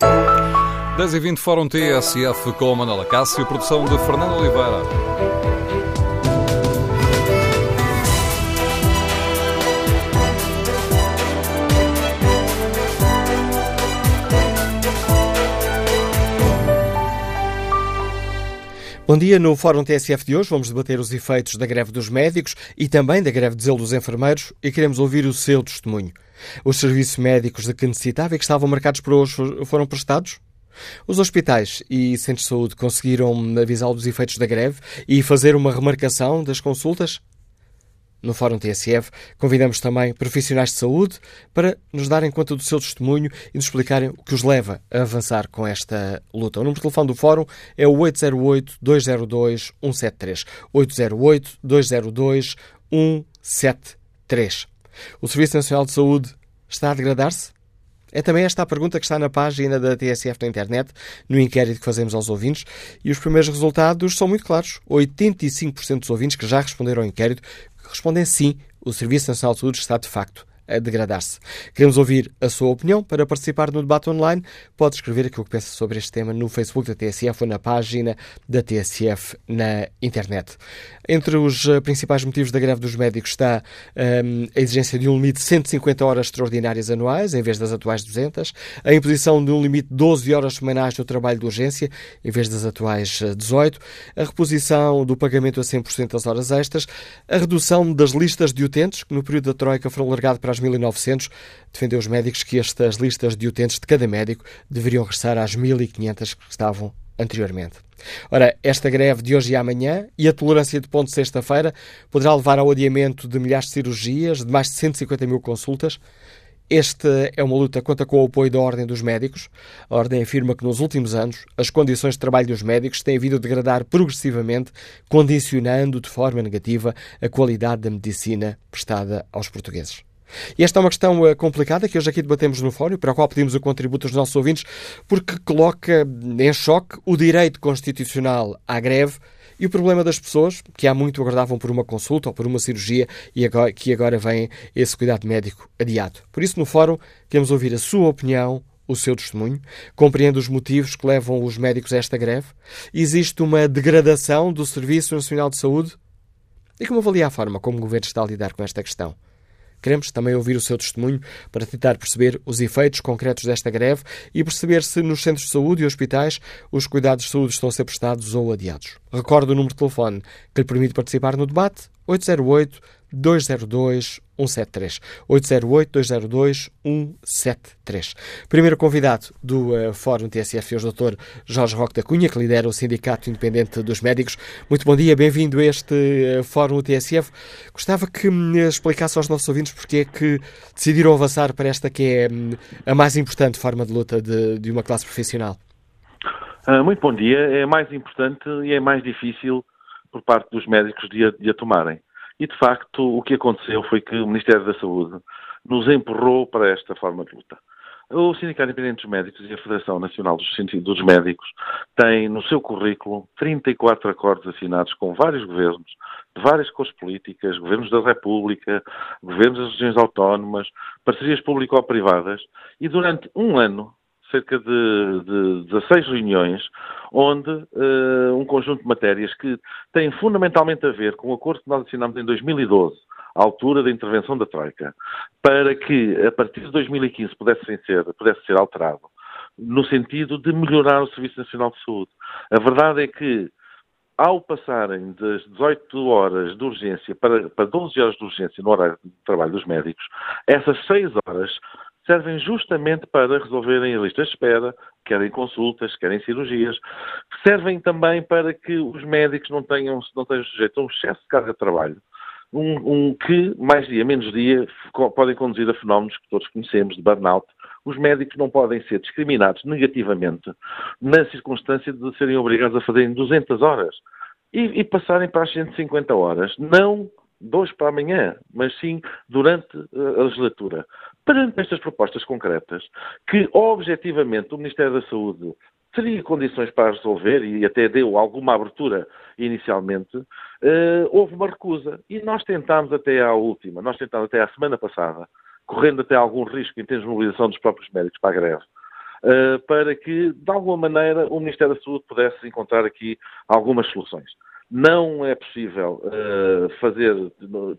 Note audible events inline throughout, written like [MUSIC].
10 e 20 Fórum TSF com Manuela Cássio, produção de Fernando Oliveira. Bom dia. No Fórum TSF de hoje vamos debater os efeitos da greve dos médicos e também da greve de zelo dos enfermeiros e queremos ouvir o seu testemunho. Os serviços médicos de que necessitava e que estavam marcados para hoje foram prestados? Os hospitais e centros de saúde conseguiram avisá-lo dos efeitos da greve e fazer uma remarcação das consultas? No Fórum TSF, convidamos também profissionais de saúde para nos darem conta do seu testemunho e nos explicarem o que os leva a avançar com esta luta. O número de telefone do Fórum é o 808-202-173. 808-202-173. O Serviço Nacional de Saúde está a degradar-se? É também esta a pergunta que está na página da TSF na internet, no inquérito que fazemos aos ouvintes, e os primeiros resultados são muito claros. 85% dos ouvintes que já responderam ao inquérito respondem sim, o Serviço Nacional de Saúde está de facto a degradar-se. Queremos ouvir a sua opinião. Para participar no debate online, pode escrever aquilo que pensa sobre este tema no Facebook da TSF ou na página da TSF na internet. Entre os eh, principais motivos da greve dos médicos está um, a exigência de um limite de 150 horas extraordinárias anuais, em vez das atuais 200, a imposição de um limite de 12 horas semanais no trabalho de urgência, em vez das atuais 18, eh, a reposição do pagamento a 100% das horas extras, a redução das listas de utentes, que no período da Troika foram largadas para as 1900, defendeu os médicos que estas listas de utentes de cada médico deveriam regressar às 1500 que estavam anteriormente. Ora, esta greve de hoje e amanhã e a tolerância de ponto sexta-feira poderá levar ao adiamento de milhares de cirurgias, de mais de 150 mil consultas. Esta é uma luta que conta com o apoio da Ordem dos Médicos. A Ordem afirma que nos últimos anos as condições de trabalho dos médicos têm vindo a degradar progressivamente, condicionando de forma negativa a qualidade da medicina prestada aos portugueses. E esta é uma questão eh, complicada que hoje aqui debatemos no Fórum, para a qual pedimos o contributo dos nossos ouvintes, porque coloca em choque o direito constitucional à greve e o problema das pessoas que há muito aguardavam por uma consulta ou por uma cirurgia e agora, que agora vem esse cuidado médico adiado. Por isso, no Fórum, queremos ouvir a sua opinião, o seu testemunho, compreende os motivos que levam os médicos a esta greve? Existe uma degradação do Serviço Nacional de Saúde? E como avalia a forma como o Governo está a lidar com esta questão? Queremos também ouvir o seu testemunho para tentar perceber os efeitos concretos desta greve e perceber se nos centros de saúde e hospitais os cuidados de saúde estão a ser prestados ou adiados. Recordo o número de telefone que lhe permite participar no debate: 808 202 173. 808-202-173. Primeiro convidado do uh, Fórum TSF é o Dr. Jorge Roque da Cunha, que lidera o Sindicato Independente dos Médicos. Muito bom dia, bem-vindo a este uh, Fórum TSF. Gostava que me explicasse aos nossos ouvintes porque é que decidiram avançar para esta que é um, a mais importante forma de luta de, de uma classe profissional. Uh, muito bom dia. É mais importante e é mais difícil por parte dos médicos de a, de a tomarem. E, de facto, o que aconteceu foi que o Ministério da Saúde nos empurrou para esta forma de luta. O Sindicato Independente dos Médicos e a Federação Nacional dos Médicos têm no seu currículo 34 acordos assinados com vários governos, de várias cores políticas, governos da República, governos das regiões autónomas, parcerias público-privadas, e durante um ano cerca de, de 16 reuniões, onde uh, um conjunto de matérias que têm fundamentalmente a ver com o acordo que nós assinamos em 2012, à altura da intervenção da Troika, para que a partir de 2015 pudesse ser, pudesse ser alterado, no sentido de melhorar o Serviço Nacional de Saúde. A verdade é que, ao passarem das 18 horas de urgência para, para 12 horas de urgência no horário de trabalho dos médicos, essas 6 horas servem justamente para resolverem as listas de espera, querem consultas, querem cirurgias. Servem também para que os médicos não tenham, não tenham sujeito a um excesso de carga de trabalho, um, um, que, mais dia, menos dia, podem conduzir a fenómenos que todos conhecemos, de burnout. Os médicos não podem ser discriminados negativamente na circunstância de serem obrigados a fazerem 200 horas e, e passarem para as 150 horas. Não hoje para amanhã, mas sim durante eh, a legislatura. Perante estas propostas concretas, que objetivamente o Ministério da Saúde teria condições para resolver e até deu alguma abertura inicialmente, uh, houve uma recusa. E nós tentámos até à última, nós tentámos até à semana passada, correndo até algum risco em termos de mobilização dos próprios médicos para a greve, uh, para que, de alguma maneira, o Ministério da Saúde pudesse encontrar aqui algumas soluções. Não é possível uh, fazer,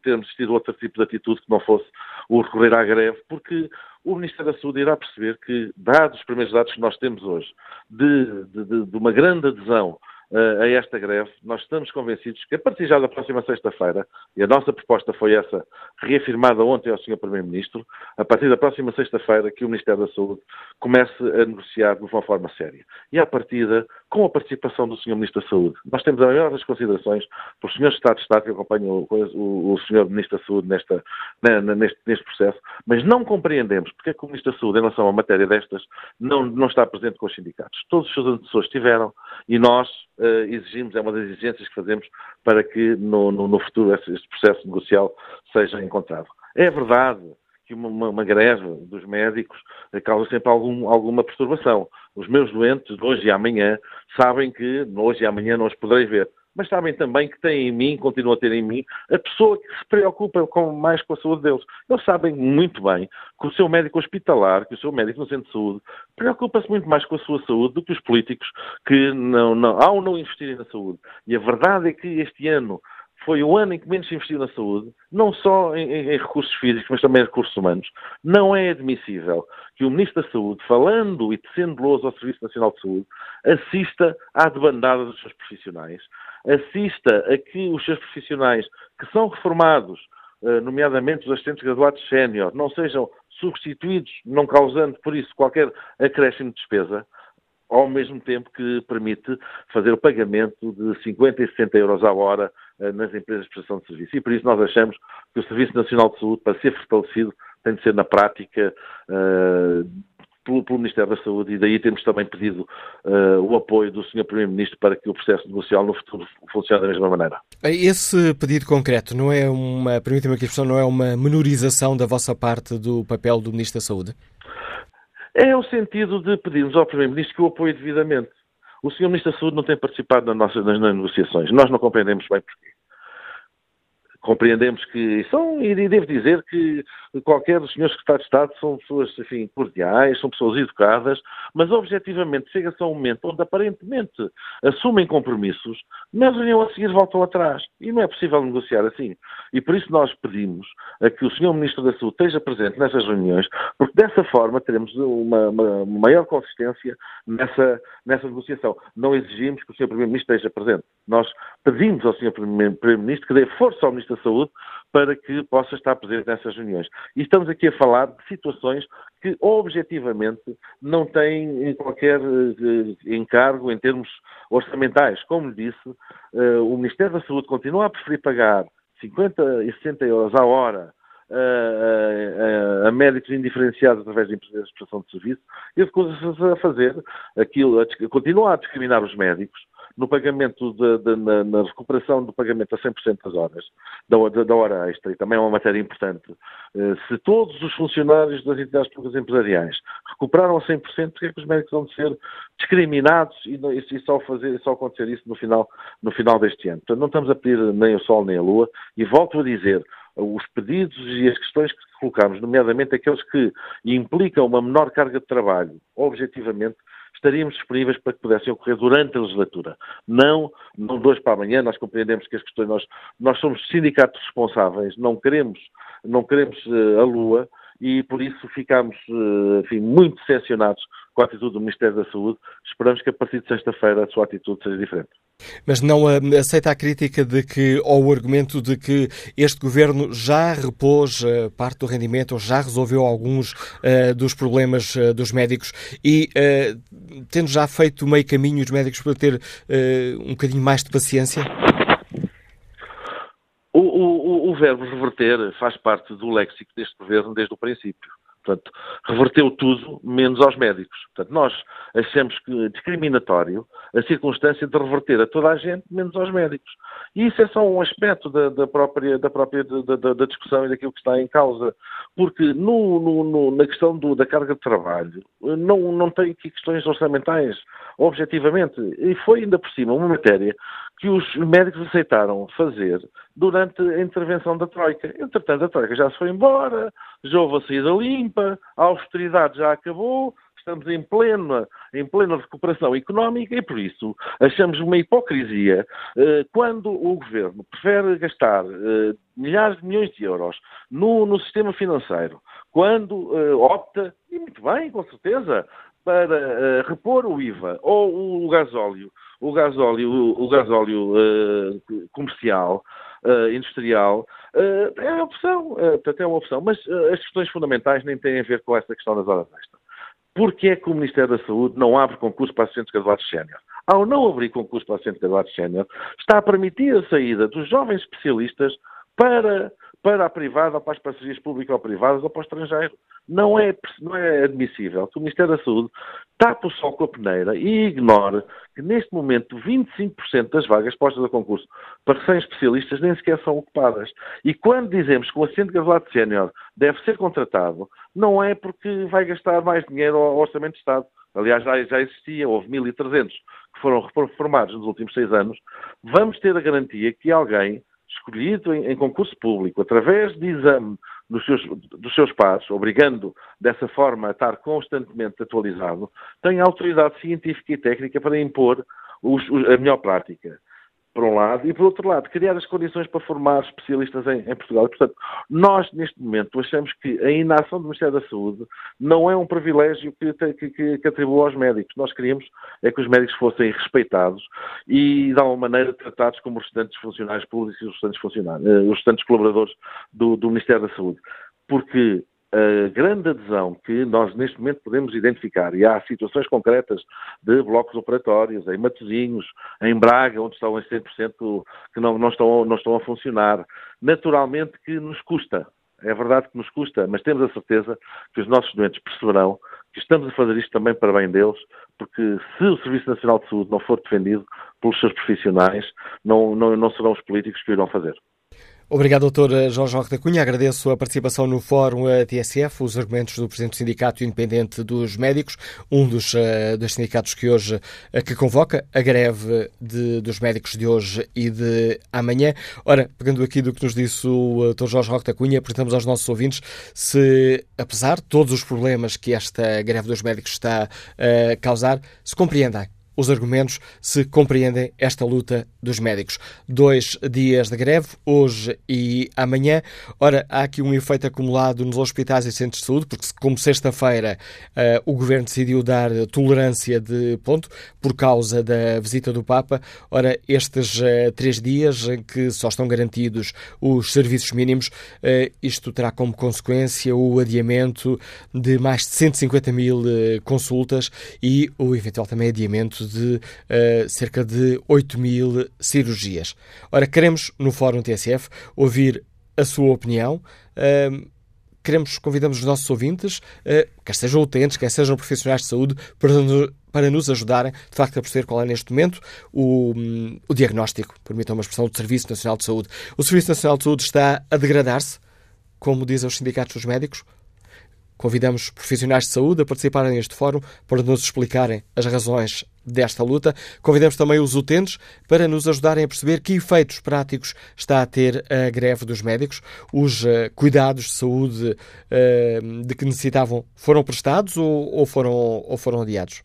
termos tido outro tipo de atitude que não fosse o recorrer à greve, porque o Ministério da Saúde irá perceber que, dados os primeiros dados que nós temos hoje, de, de, de uma grande adesão a esta greve, nós estamos convencidos que a partir já da próxima sexta-feira, e a nossa proposta foi essa, reafirmada ontem ao Sr. Primeiro-Ministro, a partir da próxima sexta-feira que o Ministério da Saúde comece a negociar de uma forma séria. E à partida, com a participação do Sr. Ministro da Saúde. Nós temos a maior das considerações para os senhores de Estado de Estado que acompanham o, o, o Sr. Ministro da Saúde nesta, neste, neste, processo, mas não compreendemos porque é que o Ministro da Saúde, em relação a uma matéria destas, não, não está presente com os sindicatos. Todos os seus antecessores estiveram e nós, exigimos, é uma das exigências que fazemos para que no, no, no futuro este processo negocial seja encontrado. É verdade que uma, uma, uma, greve dos médicos causa sempre algum, alguma perturbação. Os meus doentes, hoje e amanhã, sabem que hoje e amanhã não os poderei ver mas sabem também que têm em mim, continuam a ter em mim, a pessoa que se preocupa com, mais com a saúde deles. Eles sabem muito bem que o seu médico hospitalar, que o seu médico no centro de saúde, preocupa-se muito mais com a sua saúde do que os políticos que, não, não, ao não investirem na saúde. E a verdade é que este ano foi o ano em que menos se investiu na saúde, não só em, em, recursos físicos, mas também em recursos humanos. Não é admissível que o Ministro da Saúde, falando e tecendo lousa ao Serviço Nacional de Saúde, assista à debandada dos seus profissionais, assista a que os seus profissionais que são reformados, eh, nomeadamente os assistentes graduados sénior, não sejam substituídos, não causando por isso qualquer acréscimo de despesa, ao mesmo tempo que permite fazer o pagamento de 50 e 60 euros à hora eh, nas empresas de prestação de serviço. E por isso nós achamos que o Serviço Nacional de Saúde, para ser fortalecido, tem de ser na prática uh, pelo, pelo, Ministério da Saúde e daí temos também pedido uh, o apoio do Sr. Primeiro-Ministro para que o processo negocial no futuro funcione da mesma maneira. Esse pedido concreto não é uma, permita-me aqui a expressão, não é uma menorização da vossa parte do papel do Ministro da Saúde? É o sentido de pedirmos ao Primeiro-Ministro que o apoie devidamente. O Sr. Ministro da Saúde não tem participado nas nossas nas negociações. Nós não compreendemos bem porquê compreendemos que são, e devo dizer que qualquer dos senhores secretários de Estado são pessoas, enfim, cordiais, são pessoas educadas, mas objetivamente chega-se a um momento onde aparentemente assumem compromissos, mas reunião a seguir voltam atrás. E não é possível negociar assim. E por isso nós pedimos a que o Sr. Ministro da Saúde esteja presente nessas reuniões, porque dessa forma teremos uma, uma maior consistência nessa, nessa negociação. Não exigimos que o Sr. Primeiro-Ministro esteja presente. Nós pedimos ao Sr. Primeiro-Ministro que dê força ao Ministro da Saúde para que possa estar presente nessas reuniões. E estamos aqui a falar de situações que objetivamente não têm qualquer uh, encargo em termos orçamentais. Como lhe disse, uh, o Ministério da Saúde continua a preferir pagar 50 e 60 euros à hora a, a, a, médicos indiferenciados através de empresas de prestação de serviço e a fazer aquilo, a, continua a discriminar os médicos no pagamento, de, de, na, na, recuperação do pagamento a 100% das horas, da, da, hora extra, e também é uma matéria importante. Eh, se todos os funcionários das entidades públicas empresariais recuperaram a 100%, porque é que os médicos vão ser discriminados e, e, só, fazer, só acontecer isso no final, no final deste ano? Portanto, não estamos a pedir nem o sol nem a lua, e volto a dizer, os pedidos e as questões que colocamos, nomeadamente aqueles que implicam uma menor carga de trabalho, objetivamente, estaríamos disponíveis para que pudessem ocorrer durante a legislatura. Não, não dois para amanhã, nós compreendemos que as questões, nós, nós somos sindicatos responsáveis, não queremos, não queremos uh, a lua e por isso ficámos uh, enfim, muito decepcionados com a atitude do Ministério da Saúde. Esperamos que a partir de sexta-feira a sua atitude seja diferente. Mas não uh, aceita a crítica de que, ou o argumento de que este governo já repôs uh, parte do rendimento, ou já resolveu alguns uh, dos problemas dos médicos e, tendo já feito meio caminho, os médicos para ter um bocadinho mais de paciência? Verbo reverter faz parte do léxico deste governo desde o princípio. Portanto, reverteu tudo, menos aos médicos. Portanto, nós achamos que discriminatório a circunstância de reverter a toda a gente, menos aos médicos. E isso é só um aspecto da, da própria, da, própria da, da, discussão e daquilo que está em causa. Porque no, no, no, na questão do, da carga de trabalho, não, não tem aqui questões orçamentais, objetivamente. E foi ainda por cima uma matéria que os médicos aceitaram fazer durante a intervenção da Troika. Entretanto, a Troika já se foi embora, já houve a saída limpa, a austeridade já acabou, estamos em plena, em plena recuperação económica e, por isso, achamos uma hipocrisia eh, quando o Governo prefere gastar eh, milhares de milhões de euros no, no sistema financeiro, quando eh, opta, e muito bem, com certeza, para uh, repor o IVA ou o gasóleo, o gasóleo, o, gasóleo uh, comercial, uh, industrial, é opção, portanto é uma opção, mas as questões fundamentais nem têm a ver com essa questão das horas extras. Porquê é que o Ministério da Saúde não abre concurso para assistentes graduados sénior? Ao não abrir concurso para assistentes graduados sénior, está a permitir a saída dos jovens especialistas para para a privada, ou para as parcerias público-privadas ou para o estrangeiro. Não é, não é admissível que o Ministério da Saúde tape o sol com a peneira e ignore que, neste momento, 25% das vagas postas a concurso para recém-especialistas nem sequer são ocupadas. E quando dizemos que o assistente graduado sénior deve ser contratado, não é porque vai gastar mais dinheiro ao Orçamento de Estado. Aliás, já, já existia, houve 1.300 que foram reformados nos últimos seis anos. Vamos ter a garantia que alguém escolhido em, em, concurso público, através de exame dos seus, dos seus pares, obrigando dessa forma a estar constantemente atualizado, tem autoridade científica e técnica para impor os, os, a melhor prática por um lado, e por outro lado, criar as condições para formar especialistas em, em, Portugal. E, portanto, nós, neste momento, achamos que a inação do Ministério da Saúde não é um privilégio que, que, que, que atribua aos médicos. Nós queríamos é que os médicos fossem respeitados e, de alguma maneira, tratados como os restantes funcionários públicos e os restantes, funcionários, eh, os restantes colaboradores do, do Ministério da Saúde. Porque a grande adesão que nós neste momento podemos identificar, e há situações concretas de blocos operatórios em Matosinhos, em Braga, onde estão em 100% que não, não, estão, não estão a funcionar, naturalmente que nos custa. É verdade que nos custa, mas temos a certeza que os nossos doentes perceberão que estamos a fazer isto também para bem deles, porque se o Serviço Nacional de Saúde não for defendido pelos seus profissionais, não, não, não serão os políticos que o irão fazer. Obrigado, doutor Jorge Roque da Cunha. Agradeço a participação no Fórum TSF, os argumentos do Presidente do Sindicato Independente dos Médicos, um dos, uh, dos sindicatos que hoje uh, que convoca a greve de, dos médicos de hoje e de amanhã. Ora, pegando aqui do que nos disse o doutor Jorge Roque da Cunha, perguntamos aos nossos ouvintes se, apesar de todos os problemas que esta greve dos médicos está a causar, se compreendem os argumentos se compreendem esta luta dos médicos. Dois dias de greve, hoje e amanhã. Ora, há aqui um efeito acumulado nos hospitais e centros de saúde, porque como sexta-feira uh, o Governo decidiu dar tolerância de ponto por causa da visita do Papa, ora, estes uh, três dias em que só estão garantidos os serviços mínimos, uh, isto terá como consequência o adiamento de mais de 150 mil consultas e o eventual também adiamento de uh, cerca de 8 mil cirurgias. Ora, queremos no Fórum TSF ouvir a sua opinião. Uh, queremos, convidamos os nossos ouvintes, uh, quer sejam utentes, quer sejam profissionais de saúde, para, para nos ajudarem, de facto, a perceber qual é neste momento o, um, o diagnóstico, permitam uma expressão, do Serviço Nacional de Saúde. O Serviço Nacional de Saúde está a degradar-se, como dizem os sindicatos dos médicos? Convidamos profissionais de saúde a participarem neste fórum para nos explicarem as razões desta luta. Convidamos também os utentes para nos ajudarem a perceber que efeitos práticos está a ter a greve dos médicos. Os uh, cuidados de saúde uh, de que necessitavam foram prestados ou, ou, foram, ou foram adiados?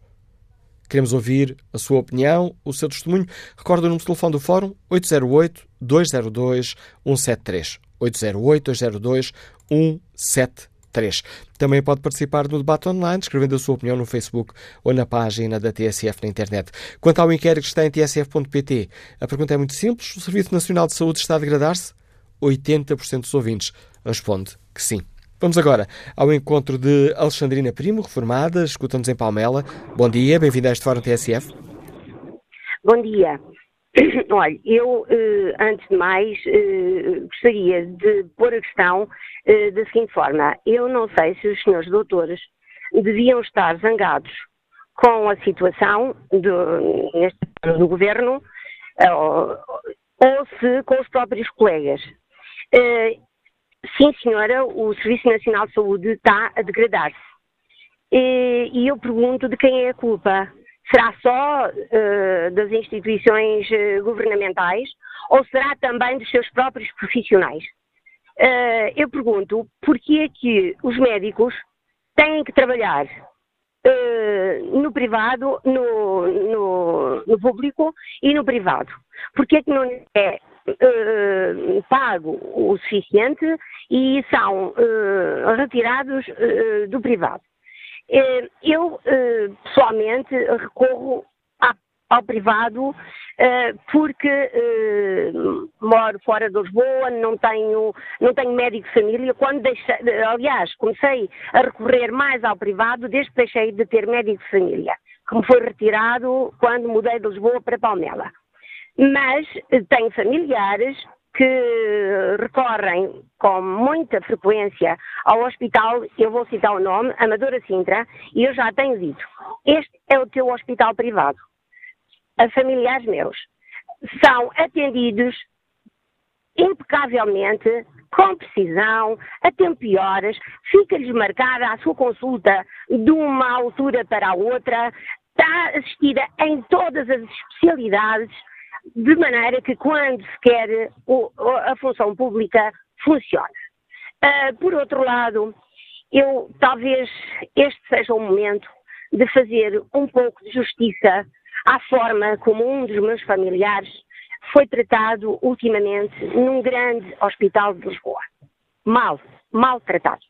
Queremos ouvir a sua opinião, o seu testemunho. Recorda o número de telefone do Fórum 808-202-173. 808-202-173. 3. Também pode participar no debate online, escrevendo a sua opinião no Facebook ou na página da TSF na internet. Quanto ao inquérito que está em tsf.pt, a pergunta é muito simples: o Serviço Nacional de Saúde está a degradar-se? 80% dos ouvintes responde que sim. Vamos agora ao encontro de Alexandrina Primo, reformada, escuta-nos em Palmela. Bom dia, bem-vinda a este Fórum TSF. Bom dia. [COUGHS] Olha, eu, eh, antes de mais, eh, gostaria de pôr a questão eh, da seguinte forma. Eu não sei se os senhores doutores deviam estar zangados com a situação do, neste, do governo ou, ou se com os próprios colegas. Sim, senhora, o Serviço Nacional de Saúde está a degradar-se. E eu pergunto de quem é a culpa Será só uh, das instituições uh, governamentais ou será também dos seus próprios profissionais? Uh, eu pergunto, porquê é que os médicos têm que trabalhar uh, no privado, no, no, no, público e no privado. Porque é que não é pago o suficiente e são retirados do privado? Eu, pessoalmente, recorro ao privado eh, porque eh, moro fora de Lisboa, não tenho, não tenho médico de família. Quando deixei, aliás, comecei a recorrer mais ao privado desde que deixei de ter médico de família, que me foi retirado quando mudei de Lisboa para Palmela. Mas eh, tenho familiares que recorrem com muita frequência ao hospital, eu vou citar o nome, Amadora Sintra, e eu já tenho dito, este é o teu hospital privado. A familiares meus, são atendidos impecavelmente, com precisão, a tempo e horas, fica-lhes marcada a sua consulta de uma altura para a outra, está assistida em todas as especialidades, de maneira que quando se quer a função pública funciona. Uh, por outro lado, eu talvez este seja o momento de fazer um pouco de justiça à forma como um dos meus familiares foi tratado ultimamente num grande hospital de Lisboa. Mal, mal tratado.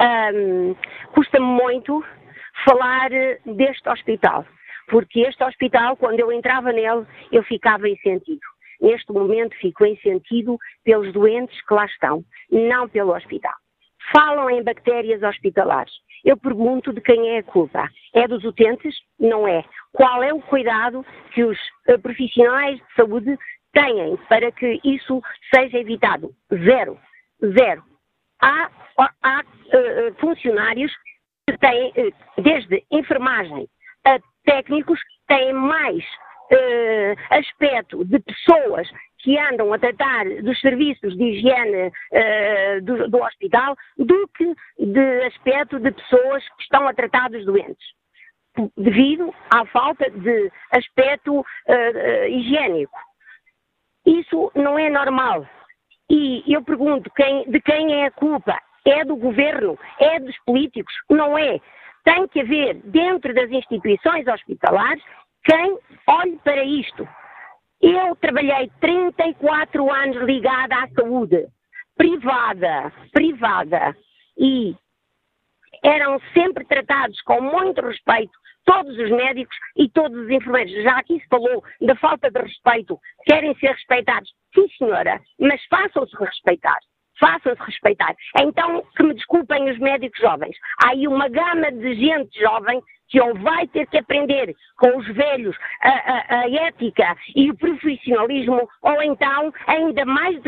Um, Custa-me muito falar deste hospital, porque este hospital, quando eu entrava nele, eu ficava em sentido. Neste momento fico em sentido pelos doentes que lá estão, não pelo hospital. Falam em bactérias hospitalares. Eu pergunto de quem é a culpa. É dos utentes? Não é. Qual é o cuidado que os eh, profissionais de saúde têm para que isso seja evitado? Zero. Zero. Há, há uh, funcionários que têm, uh, desde enfermagem técnicos, têm mais uh, aspecto de pessoas que andam a tratar dos serviços de higiene uh, do, do, hospital do que de aspecto de pessoas que estão a tratar dos doentes, devido à falta de aspecto uh, higiênico. Isso não é normal. E eu pergunto quem, de quem é a culpa? É do governo? É dos políticos? Não é. Tem que haver, dentro das instituições hospitalares, quem olhe para isto. Eu trabalhei 34 anos ligada à saúde, privada, privada, e eram sempre tratados com muito respeito todos os médicos e todos os enfermeiros. Já aqui se falou da falta de respeito, querem ser respeitados. Sim, senhora, mas façam-se respeitar. Façam-se respeitar. Então, que me desculpem os médicos jovens. Há aí uma gama de gente jovem que ou vai ter que aprender com os velhos a, a, a ética e o profissionalismo, ou então ainda mais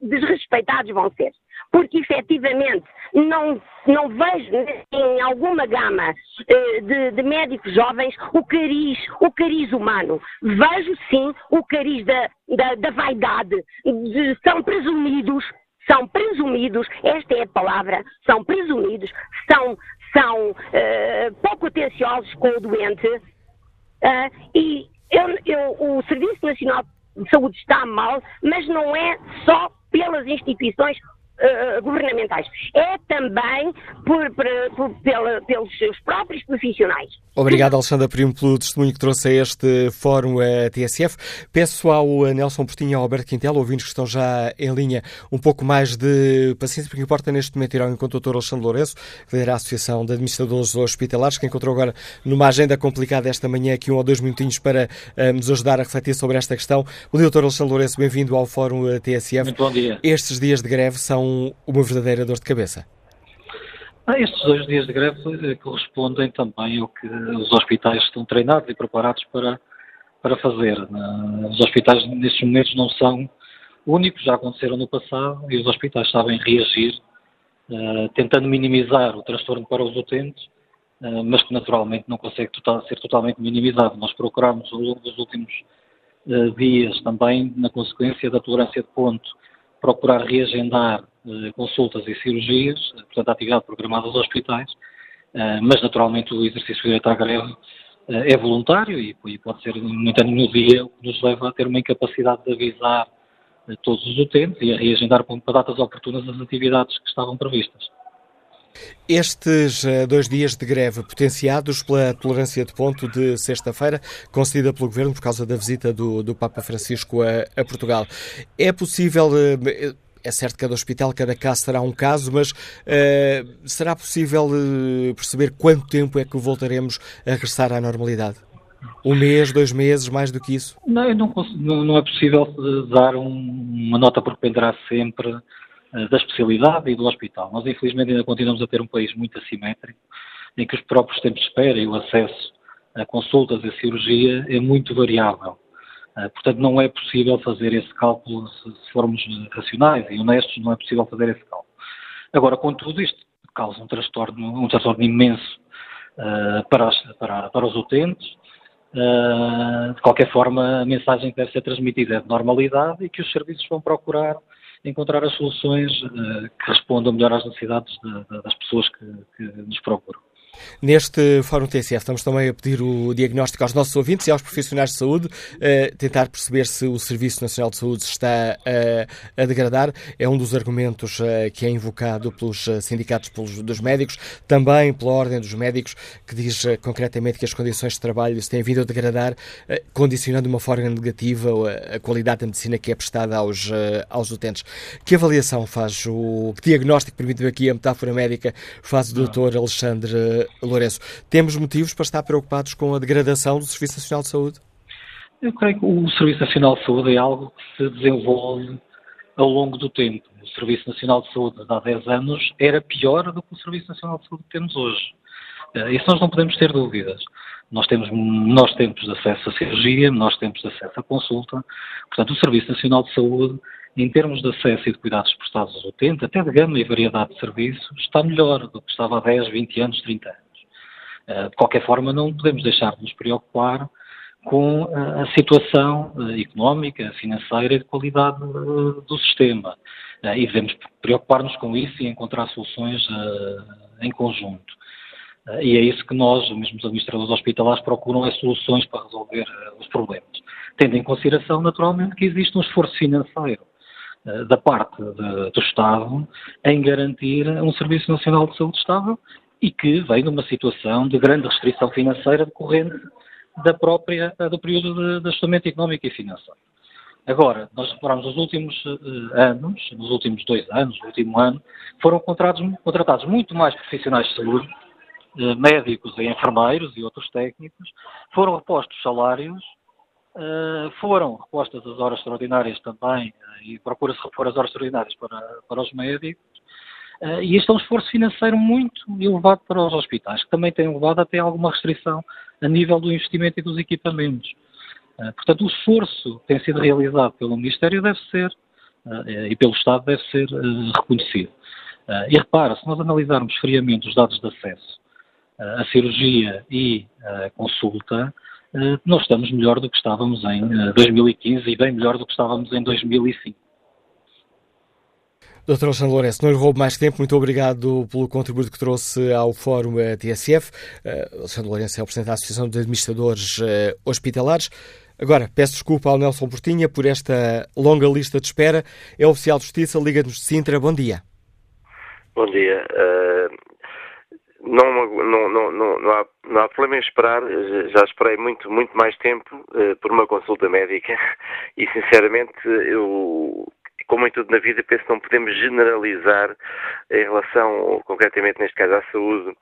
desrespeitados vão ser. Porque efetivamente não, não vejo em alguma gama eh, de, de, médicos jovens o cariz, o cariz humano. Vejo sim o cariz da, da, da vaidade, de, são presumidos são presumidos, esta é a palavra, são presumidos, são são uh, pouco atenciosos com o doente uh, e eu, eu, o Serviço Nacional de Saúde está mal, mas não é só pelas instituições uh, governamentais. É também por, por, por, pela, pelos seus próprios profissionais. Obrigado, Alexandra Primo, pelo testemunho que trouxe a este fórum a TSF. Peço ao Nelson Portinho e ao Alberto Quintela, ouvintes que estão já em linha, um pouco mais de paciência, porque importa neste momento ir ao encontro do Dr. Alexandre Lourenço, que lidera a Associação de Administradores Hospitalares, que encontrou agora numa agenda complicada esta manhã aqui um ou dois minutinhos para uh, nos ajudar a refletir sobre esta questão. O Dr. Alexandre Lourenço, bem-vindo ao fórum TSF. Muito bom dia. Estes dias de greve são uma verdadeira dor de cabeça. Ah, estes dois dias de greve eh, correspondem também ao que os hospitais estão treinados e preparados para, para fazer. Os hospitais nestes momentos não são únicos, já aconteceram no passado e os hospitais sabem reagir, uh, tentando minimizar o transtorno para os utentes, mas que naturalmente não consegue ser totalmente minimizado. Nós procuramos ao longo dos últimos dias também, na consequência da tolerância de ponto, procurar reagendar consultas e cirurgias, eh, portanto, a atividade programada dos hospitais, eh, mas naturalmente o exercício direito à greve é voluntário e, pode ser, no entanto, no dia, o que nos leva a ter uma incapacidade de avisar todos os utentes e a reagendar para datas oportunas as atividades que estavam previstas. Estes uh, dois dias de greve potenciados pela tolerância de ponto de sexta-feira, concedida pelo Governo por causa da visita do, do Papa Francisco a, a Portugal, é possível. Uh, é certo que cada hospital, cada caso será um caso, mas uh, será possível perceber quanto tempo é que voltaremos a regressar à normalidade? Um mês, dois meses, mais do que isso? Não, não, não é possível dar um, uma nota porque dependerá sempre eh, da especialidade e do hospital. Nós, infelizmente, ainda continuamos a ter um país muito assimétrico, em que os próprios tempos de espera e o acesso a consultas e cirurgia é muito variável. Eh, portanto, não é possível fazer esse cálculo, se formos racionais e honestos, não é possível fazer esse cálculo. Agora, contudo, isto causa um transtorno, um transtorno imenso uh, para, as, para, para, os utentes. Uh, de qualquer forma, a mensagem que deve ser transmitida é de normalidade e que os serviços vão procurar encontrar as soluções uh, que respondam melhor às necessidades de, de, das pessoas que, que nos procuram. Neste Fórum TSF estamos também a pedir o diagnóstico aos nossos ouvintes e aos profissionais de saúde, uh, tentar perceber se o Serviço Nacional de Saúde está uh, a degradar. É um dos argumentos uh, que é invocado pelos sindicatos pelos, dos médicos, também pela Ordem dos Médicos, que diz concretamente que as condições de trabalho se têm vindo a degradar, condicionando de uma forma negativa a, a, qualidade da medicina que é prestada aos, aos utentes. Que avaliação faz o que diagnóstico, permite-me aqui a metáfora médica, faz o Dr. Alexandre Lourenço. Temos motivos para estar preocupados com a degradação do Serviço Nacional de Saúde? Eu creio que o Serviço Nacional de Saúde é algo que se desenvolve ao longo do tempo. O Serviço Nacional de Saúde de há 10 anos era pior do que o Serviço Nacional de Saúde que temos hoje. Eh, isso nós não podemos ter dúvidas. Nós temos menores tempos de acesso à cirurgia, menores tempos de acesso à consulta. Portanto, o Serviço Nacional de Saúde em termos de acesso e de cuidados prestados aos utentes, até de gama e variedade de serviços, está melhor do que estava há 10, 20 anos, 30 anos. Eh, de qualquer forma, não podemos deixar de nos preocupar com eh, a situação eh, económica, financeira e de qualidade do sistema. E devemos preocupar-nos com isso e encontrar soluções em conjunto. E é isso que nós, mesmo os administradores hospitalares, procuram as é soluções para resolver os problemas. Tendo em consideração, naturalmente, que existe um esforço financeiro da parte de, do Estado em garantir um Serviço Nacional de Saúde estável e que vem numa situação de grande restrição financeira decorrente da própria, eh, do período de, de ajustamento económico e financeiro. Agora, nós reparamos nos últimos uh, anos, nos últimos dois anos, no último ano, foram contratados, contratados muito mais profissionais de saúde, médicos e enfermeiros e outros técnicos, foram repostos salários Uh, foram repostas as horas extraordinárias também, uh, e procura-se repor as horas extraordinárias para, para os médicos, uh, e este é um esforço financeiro muito elevado para os hospitais, que também tem levado até alguma restrição a nível do investimento e dos equipamentos. portanto, o esforço que tem sido realizado pelo Ministério deve ser, e pelo Estado, deve ser reconhecido. e repara, se nós analisarmos friamente os dados de acesso à cirurgia e à consulta, eh, nós estamos melhor do que estávamos em 2015 eh, e bem melhor do que estávamos em 2005. Dr. Alexandre Lourenço, não lhe roubo mais tempo. Muito obrigado pelo contributo que trouxe ao Fórum eh, TSF. Uh, Alexandre Lourenço é o Presidente da Associação de Administradores uh, Hospitalares. Agora, peço desculpa ao Nelson Portinha por esta longa lista de espera. É oficial de Justiça, Liga-nos de Sintra. Bom dia. Bom dia. Uh, não, não, não, não, há, não há problema em esperar. Já esperei muito, muito mais tempo uh, por uma consulta médica [LAUGHS] e, sinceramente, eu, como em tudo na vida, penso que não podemos generalizar em relação, concretamente neste caso, à saúde.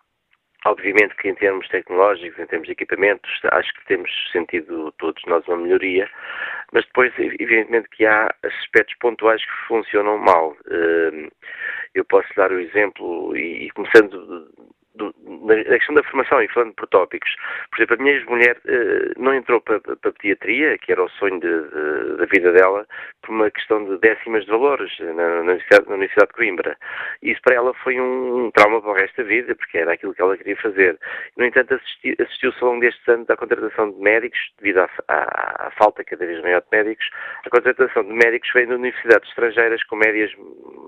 Obviamente que em termos tecnológicos, em termos de equipamentos, acho que temos sentido todos nós uma melhoria, mas depois, evidentemente, que há aspectos pontuais que funcionam mal. Eh, eu posso dar o exemplo, e começando na, questão da formação e falando por tópicos, por exemplo, a minha ex-mulher uh, não entrou para, para a pediatria, que era o sonho de, de, da vida dela, por uma questão de décimas de valores na, na, Universidade, na Universidade de Coimbra. Isso para ela foi um, um, trauma para o resto da vida, porque era aquilo que ela queria fazer. No entanto, assistiu-se ao longo destes anos à contratação de médicos, devido à, à, à, falta cada vez maior de médicos, a contratação de médicos vem de universidades estrangeiras com médias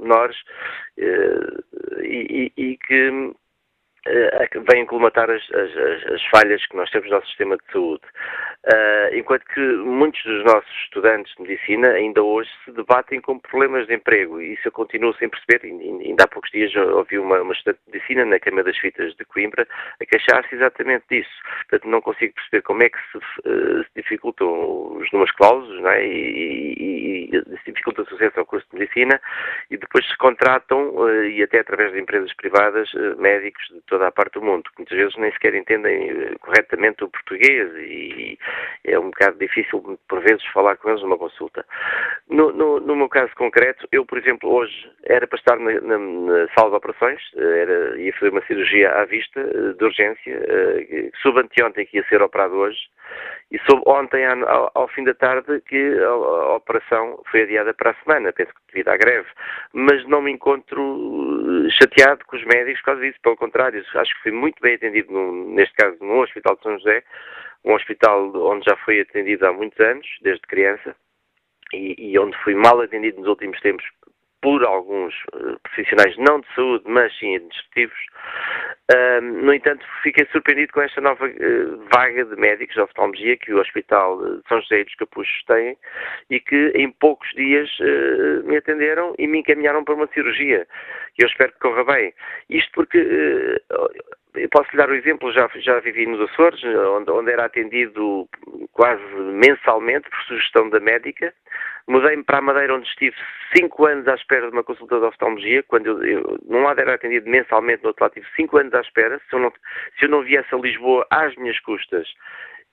menores uh, e, e, e que vêm colmatar as, as, as, falhas que nós temos no nosso sistema de saúde. Uh, enquanto que muitos dos nossos estudantes de medicina ainda hoje se debatem com problemas de emprego e isso eu continuo sem perceber. Ainda há poucos dias ouvi uma, uma estudante de medicina na Câmara das Fitas de Coimbra a queixar-se exatamente disso. Portanto, não consigo perceber como é que se, uh, se dificultam os números clausos não é? e, e, e se dificulta o sucesso ao curso de medicina e depois se contratam e até através de empresas privadas médicos de toda a parte do mundo, que muitas vezes nem sequer entendem corretamente o português e é um bocado difícil, por vezes, falar com eles numa consulta. No, no, no meu caso concreto, eu, por exemplo, hoje era para estar na, na, na sala de operações, era, ia fazer uma cirurgia à vista, eh, de urgência, eh, soube anteontem que ia ser operado hoje, e soube ontem, ao, ao fim da tarde, que a, a, operação foi adiada para a semana, penso que devido à greve. Mas não me encontro eh, chateado com os médicos por causa disso, pelo contrário, acho que fui muito bem atendido, no, neste caso, no Hospital de São José, um hospital onde já fui atendido há muitos anos, desde criança, e, e onde fui mal atendido nos últimos tempos por alguns uh, profissionais, não de saúde, mas sim administrativos. No entanto, fiquei surpreendido com esta nova uh, vaga de médicos de oftalmologia que o Hospital de São José dos Capuchos tem e que em poucos dias eh, me atenderam e me encaminharam para uma cirurgia. Eu espero que corra bem. Isto porque eu posso lhe dar o um exemplo, já, já vivi nos Açores, onde, onde era atendido quase mensalmente por sugestão da médica. Mudei-me para a Madeira, onde estive cinco anos à espera de uma consulta de oftalmologia, quando eu, eu num lado era atendido mensalmente, no outro lado tive cinco anos à espera. Se eu não, se eu não viesse a Lisboa às minhas custas,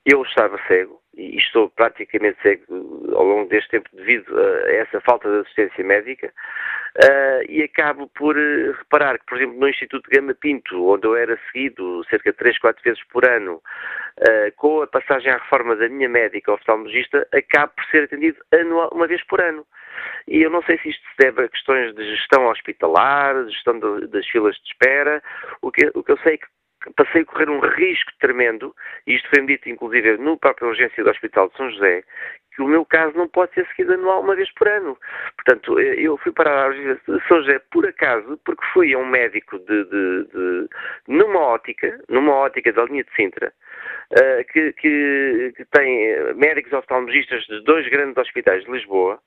eu estava cego e estou praticamente cego ao longo deste tempo devido a essa falta de assistência médica uh, e acabo por uh, reparar que, por exemplo, no Instituto Gama Pinto, onde eu era seguido cerca de 3, 4 vezes por ano, uh, com a passagem à reforma da minha médica oftalmologista, acabo por ser atendido anual, uma vez por ano. E eu não sei se isto se deve a questões de gestão hospitalar, gestão de, das filas de espera. O que, o que eu sei é que passei a correr um risco tremendo, e isto foi-me dito inclusive no próprio urgência do Hospital de São José, que o meu caso não pode ser seguido anual uma vez por ano. Portanto, eu fui para a urgência de São José por acaso, porque fui a um médico de, de, de numa ótica, numa ótica da linha de Sintra, uh, que, que, que tem médicos oftalmologistas de dois grandes hospitais de Lisboa,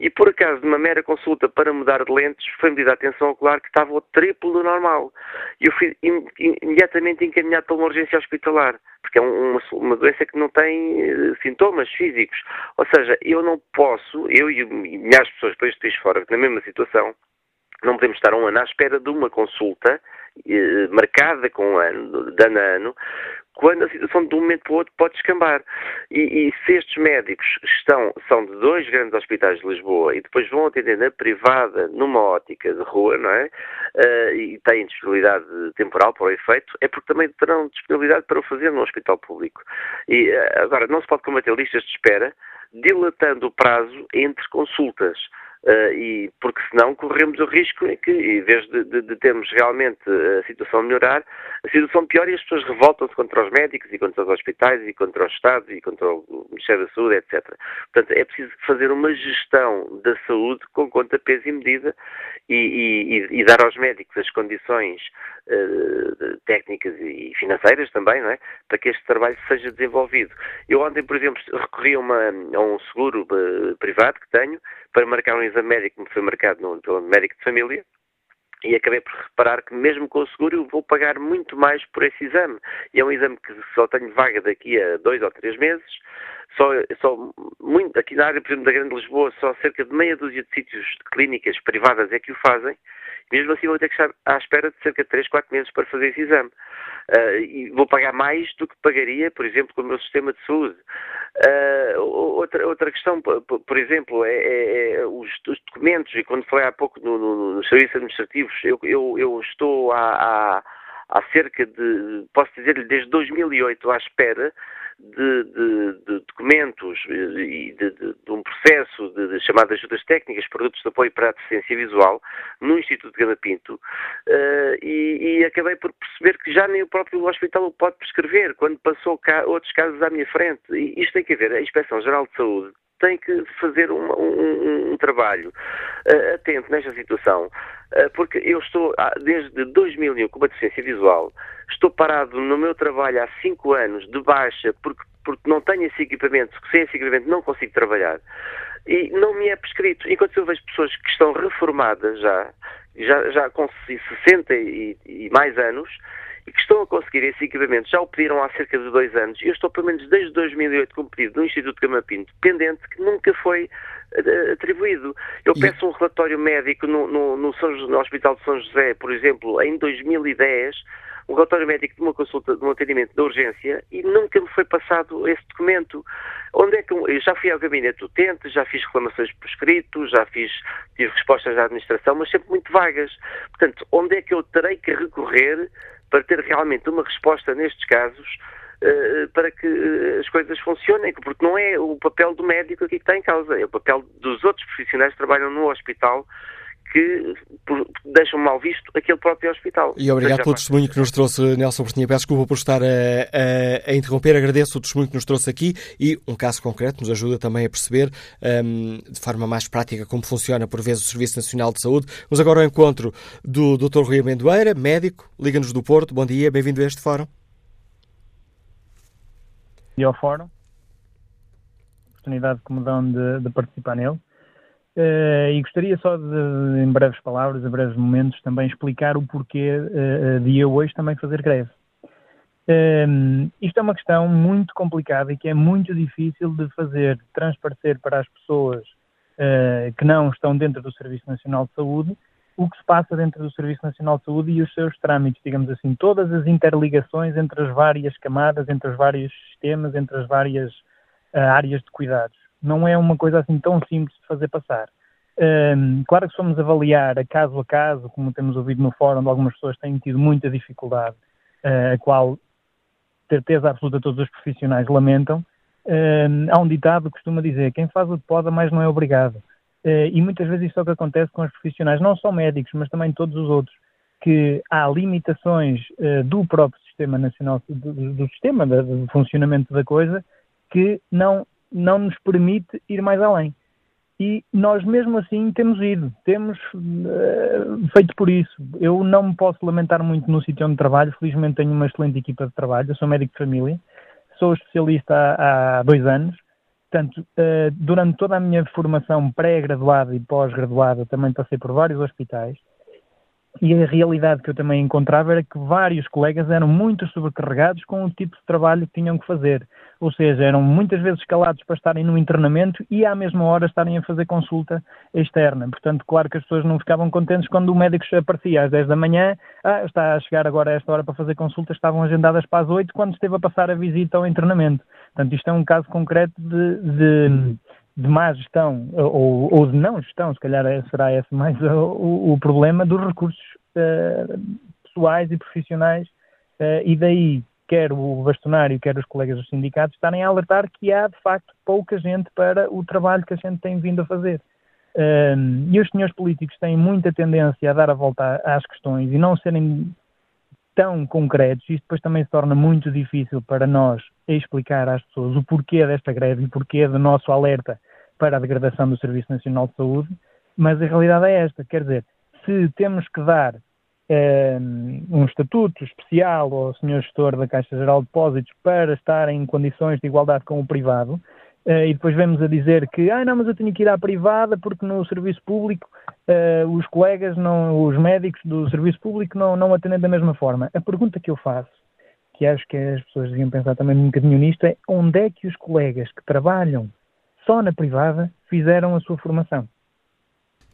e por acaso, numa mera consulta para mudar de lentes, foi medida a atenção ocular que estava o triplo do normal. E eu fui imediatamente encaminhado para uma urgência hospitalar, porque é uma, uma doença que não tem uh, sintomas físicos. Ou seja, eu não posso, eu e milhares de pessoas este país fora, na mesma situação, não podemos estar um ano à espera de uma consulta eh, marcada com um ano, de ano a ano, quando a situação de um momento para o outro pode descambar. E, e, se estes médicos estão, são de dois grandes hospitais de Lisboa e depois vão atender na privada, numa ótica de rua, não é? Uh, e têm disponibilidade temporal para o efeito, é porque também terão disponibilidade para o fazer no hospital público. E uh, agora, não se pode combater listas de espera dilatando o prazo entre consultas. Uh, e porque senão corremos o risco em que, em vez de, de, de, termos realmente a situação melhorar, a situação piora e as pessoas revoltam-se contra os médicos e contra os hospitais e contra os Estados e contra o Ministério da Saúde, etc. Portanto, é preciso fazer uma gestão da saúde com conta, peso e medida e, e, e dar aos médicos as condições técnicas e financeiras também, não é? Para que este trabalho seja desenvolvido. Eu ontem, por exemplo, recorri a, uma, a um seguro uh, privado que tenho para marcar um exame médico que me foi marcado no, pelo médico de família e acabei por reparar que mesmo com o seguro eu vou pagar muito mais por esse exame. E é um exame que só tenho vaga daqui a dois ou três meses. Só, só muito, aqui na área, por exemplo, da Grande Lisboa, só cerca de meia dúzia de sítios de clínicas privadas é que o fazem. Mesmo assim vou ter que estar à espera de cerca de 3, 4 meses para fazer esse exame. Uh, e vou pagar mais do que pagaria, por exemplo, com o meu sistema de saúde. Uh, outra, outra questão, por, exemplo, é, é, é os, os, documentos, e quando falei há pouco no, no, nos serviços administrativos, eu, eu, eu estou há, há, há cerca de, posso dizer-lhe, desde 2008 à espera de, de, de documentos e de, de, um processo de, chamadas ajudas técnicas, produtos de apoio para a deficiência visual, no Instituto de Gama Pinto, uh, e, e, acabei por perceber que já nem o próprio hospital o pode prescrever, quando passou cá outros casos à minha frente. E isto tem que ver, a Inspeção Geral de Saúde tem que fazer um, um, um trabalho uh, atento nesta situação, uh, porque eu estou, desde 2001, com uma deficiência visual, estou parado no meu trabalho há cinco anos de baixa, porque porque não tenho esse equipamento, sem esse equipamento não consigo trabalhar, e não me é prescrito. Enquanto eu vejo pessoas que estão reformadas já, já, já com 60 e, e mais anos, e que estão a conseguir esse equipamento, já o pediram há cerca de dois anos, e eu estou pelo menos desde 2008 com um pedido do Instituto Gama Pinto, pendente, que nunca foi uh, atribuído. Eu e... peço um relatório médico no, no, no, São, no Hospital de São José, por exemplo, em 2010, um relatório médico de uma consulta, de um atendimento de urgência e nunca me foi passado esse documento. Onde é que eu já fui ao gabinete utente, já fiz reclamações por escrito, já fiz tive respostas da administração, mas sempre muito vagas. Portanto, onde é que eu terei que recorrer para ter realmente uma resposta nestes casos? Uh, para que uh, as coisas funcionem, porque não é o papel do médico aqui que está em causa, é o papel dos outros profissionais que trabalham no hospital que deixam mal visto aquele próprio hospital. E obrigado pelo testemunho que nos trouxe, Nelson Bertinha. Peço desculpa por estar a, a, a, interromper, agradeço o testemunho que nos trouxe aqui e um caso concreto nos ajuda também a perceber um, de forma mais prática como funciona por vezes o Serviço Nacional de Saúde. Vamos agora ao encontro do Dr. Rui Amendoeira, médico, Liga-nos do Porto. Bom dia, bem-vindo a este fórum. E ao fórum, oportunidade que me dão de, de participar nele. Uh, e gostaria só de, em breves palavras, em breves momentos, também explicar o porquê uh, de eu hoje também fazer greve. Uh, isto é uma questão muito complicada e que é muito difícil de fazer transparecer para as pessoas que não estão dentro do Serviço Nacional de Saúde o que se passa dentro do Serviço Nacional de Saúde e os seus trâmites, digamos assim, todas as interligações entre as várias camadas, entre os vários sistemas, entre as várias áreas de cuidados não é uma coisa assim tão simples de fazer passar. Um, claro que se formos avaliar a caso a caso, como temos ouvido no fórum, algumas pessoas têm tido muita dificuldade, uh, a qual certeza absoluta todos os profissionais lamentam, um, há um ditado que costuma dizer, quem faz o que pode, mais não é obrigado. Uh, e muitas vezes isso é o que acontece com os profissionais, não só médicos, mas também todos os outros, que há limitações uh, do próprio sistema nacional, do, do sistema de, de funcionamento da coisa, que não não nos permite ir mais além. E nós mesmo assim temos ido, temos uh, feito por isso. Eu não me posso lamentar muito no sítio onde trabalho, felizmente tenho uma excelente equipa de trabalho, eu sou médico de família, sou especialista há, há dois anos, portanto, uh, durante toda a minha formação pré-graduada e pós-graduada também passei por vários hospitais, e a realidade que eu também encontrava era que vários colegas eram muito sobrecarregados com o tipo de trabalho que tinham que fazer. Ou seja, eram muitas vezes escalados para estarem no internamento e à mesma hora estarem a fazer consulta externa. Portanto, claro que as pessoas não ficavam contentes quando o médico aparecia às 10 da manhã, ah, está a chegar agora a esta hora para fazer consulta, estavam agendadas para as 8 quando esteve a passar a visita ao internamento. Portanto, isto é um caso concreto de, de de má gestão ou, ou, de não gestão, se calhar será esse mais [LAUGHS] o, o problema dos recursos uh, pessoais e profissionais uh, e daí quer o bastonário, quer os colegas dos sindicatos estarem a alertar que há de facto pouca gente para o trabalho que a gente tem vindo a fazer. Um, e os senhores políticos têm muita tendência a dar a volta às questões e não serem tão concretos, isto depois também se torna muito difícil para nós explicar às pessoas o porquê desta greve e o porquê do nosso alerta para a degradação do Serviço Nacional de Saúde, mas a realidade é esta, quer dizer, se temos que dar eh, um estatuto especial ao senhor gestor da Caixa Geral de Depósitos para estar em condições de igualdade com o privado, uh, e depois vemos a dizer que, ah, não, mas eu tenho que ir à privada porque no serviço público uh, os colegas, não, os médicos do serviço público não, não atendem da mesma forma. A pergunta que eu faço, que acho que as pessoas deviam pensar também um bocadinho nisto, é onde é que os colegas que trabalham só na privada fizeram a sua formação.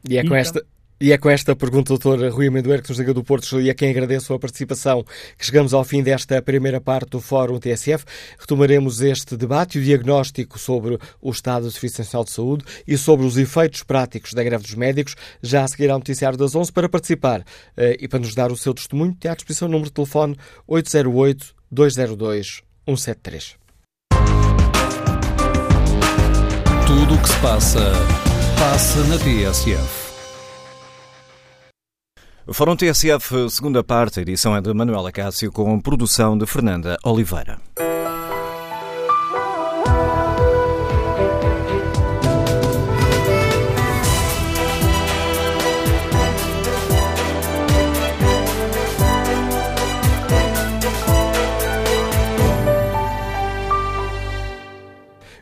E é com esta, e é com esta pergunta, doutor Rui Amendoeiro, que nos liga do Porto e a quem agradeço a participação, que chegamos ao fim desta primeira parte do Fórum TSF. Retomaremos este debate e o diagnóstico sobre o estado do Serviço Nacional de Saúde e sobre os efeitos práticos da greve dos médicos, já a seguir ao noticiário das 11. Para participar eh, e para nos dar o seu testemunho, tem à disposição o número de telefone 808 202 173. Tudo o que se passa, passa na TSF. Fórum TSF, segunda parte, a edição é de Manuela Cássio com produção de Fernanda Oliveira.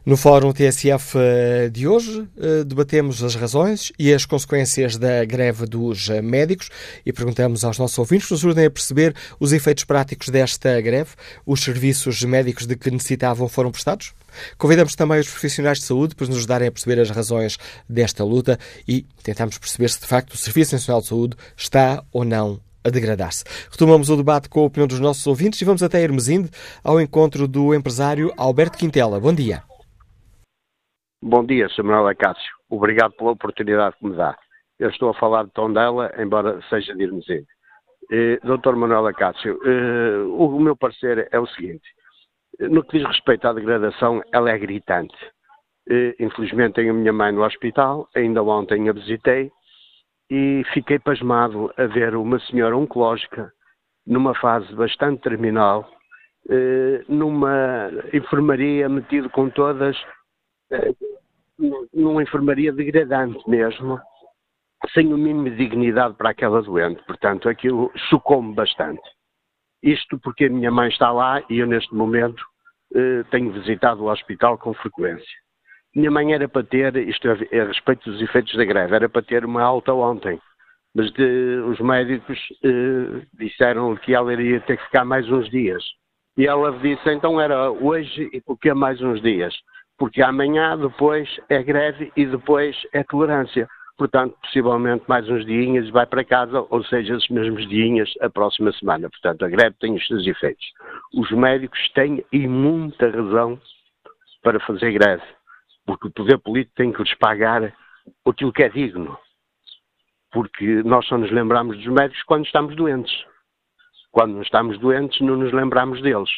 No Fórum TSF eh, de hoje, eh, debatemos as razões e as consequências da greve dos eh, médicos e perguntamos aos nossos ouvintes que nos ajudem a perceber os efeitos práticos desta greve. Os serviços médicos de que necessitavam foram prestados? Convidamos também os profissionais de saúde para nos ajudarem a perceber as razões desta luta e tentamos perceber se de facto o Serviço Nacional de Saúde está ou não a degradar-se. Retomamos o debate com a opinião dos nossos ouvintes e vamos até Hermesinde ao encontro do empresário Alberto Quintela. Bom dia. Bom dia, Sr. Manuel Acácio. Obrigado pela oportunidade que me dá. Eu estou a falar de Tondela, embora seja de Irmezinho. Eh, Dr. Manuel Acácio, eh, o meu parecer é o seguinte. No que diz respeito à degradação, ela é gritante. Eh, infelizmente tenho a minha mãe no hospital, ainda ontem a visitei e fiquei pasmado a ver uma senhora oncológica numa fase bastante terminal, numa enfermaria metido com todas numa enfermaria degradante mesmo, sem o mínimo de dignidade para aquela doente. Portanto, aquilo chocou-me bastante. Isto porque a minha mãe está lá e eu, neste momento, eh, tenho visitado o hospital com frequência. Minha mãe era para ter, isto é, a respeito dos efeitos da greve, era para ter uma alta ontem. Mas de, os médicos eh, disseram que ela iria ter que ficar mais uns dias. E ela disse, então era hoje e porque mais uns dias? Porque amanhã, depois é greve e depois é tolerância. Portanto, possivelmente mais uns dias vai para casa, ou seja, os mesmos dias a próxima semana. Portanto, a greve tem os seus efeitos. Os médicos têm e muita razão para fazer greve, porque o poder político tem que lhes pagar aquilo que é digno. Porque nós só nos lembramos dos médicos quando estamos doentes. Quando não estamos doentes, não nos lembramos deles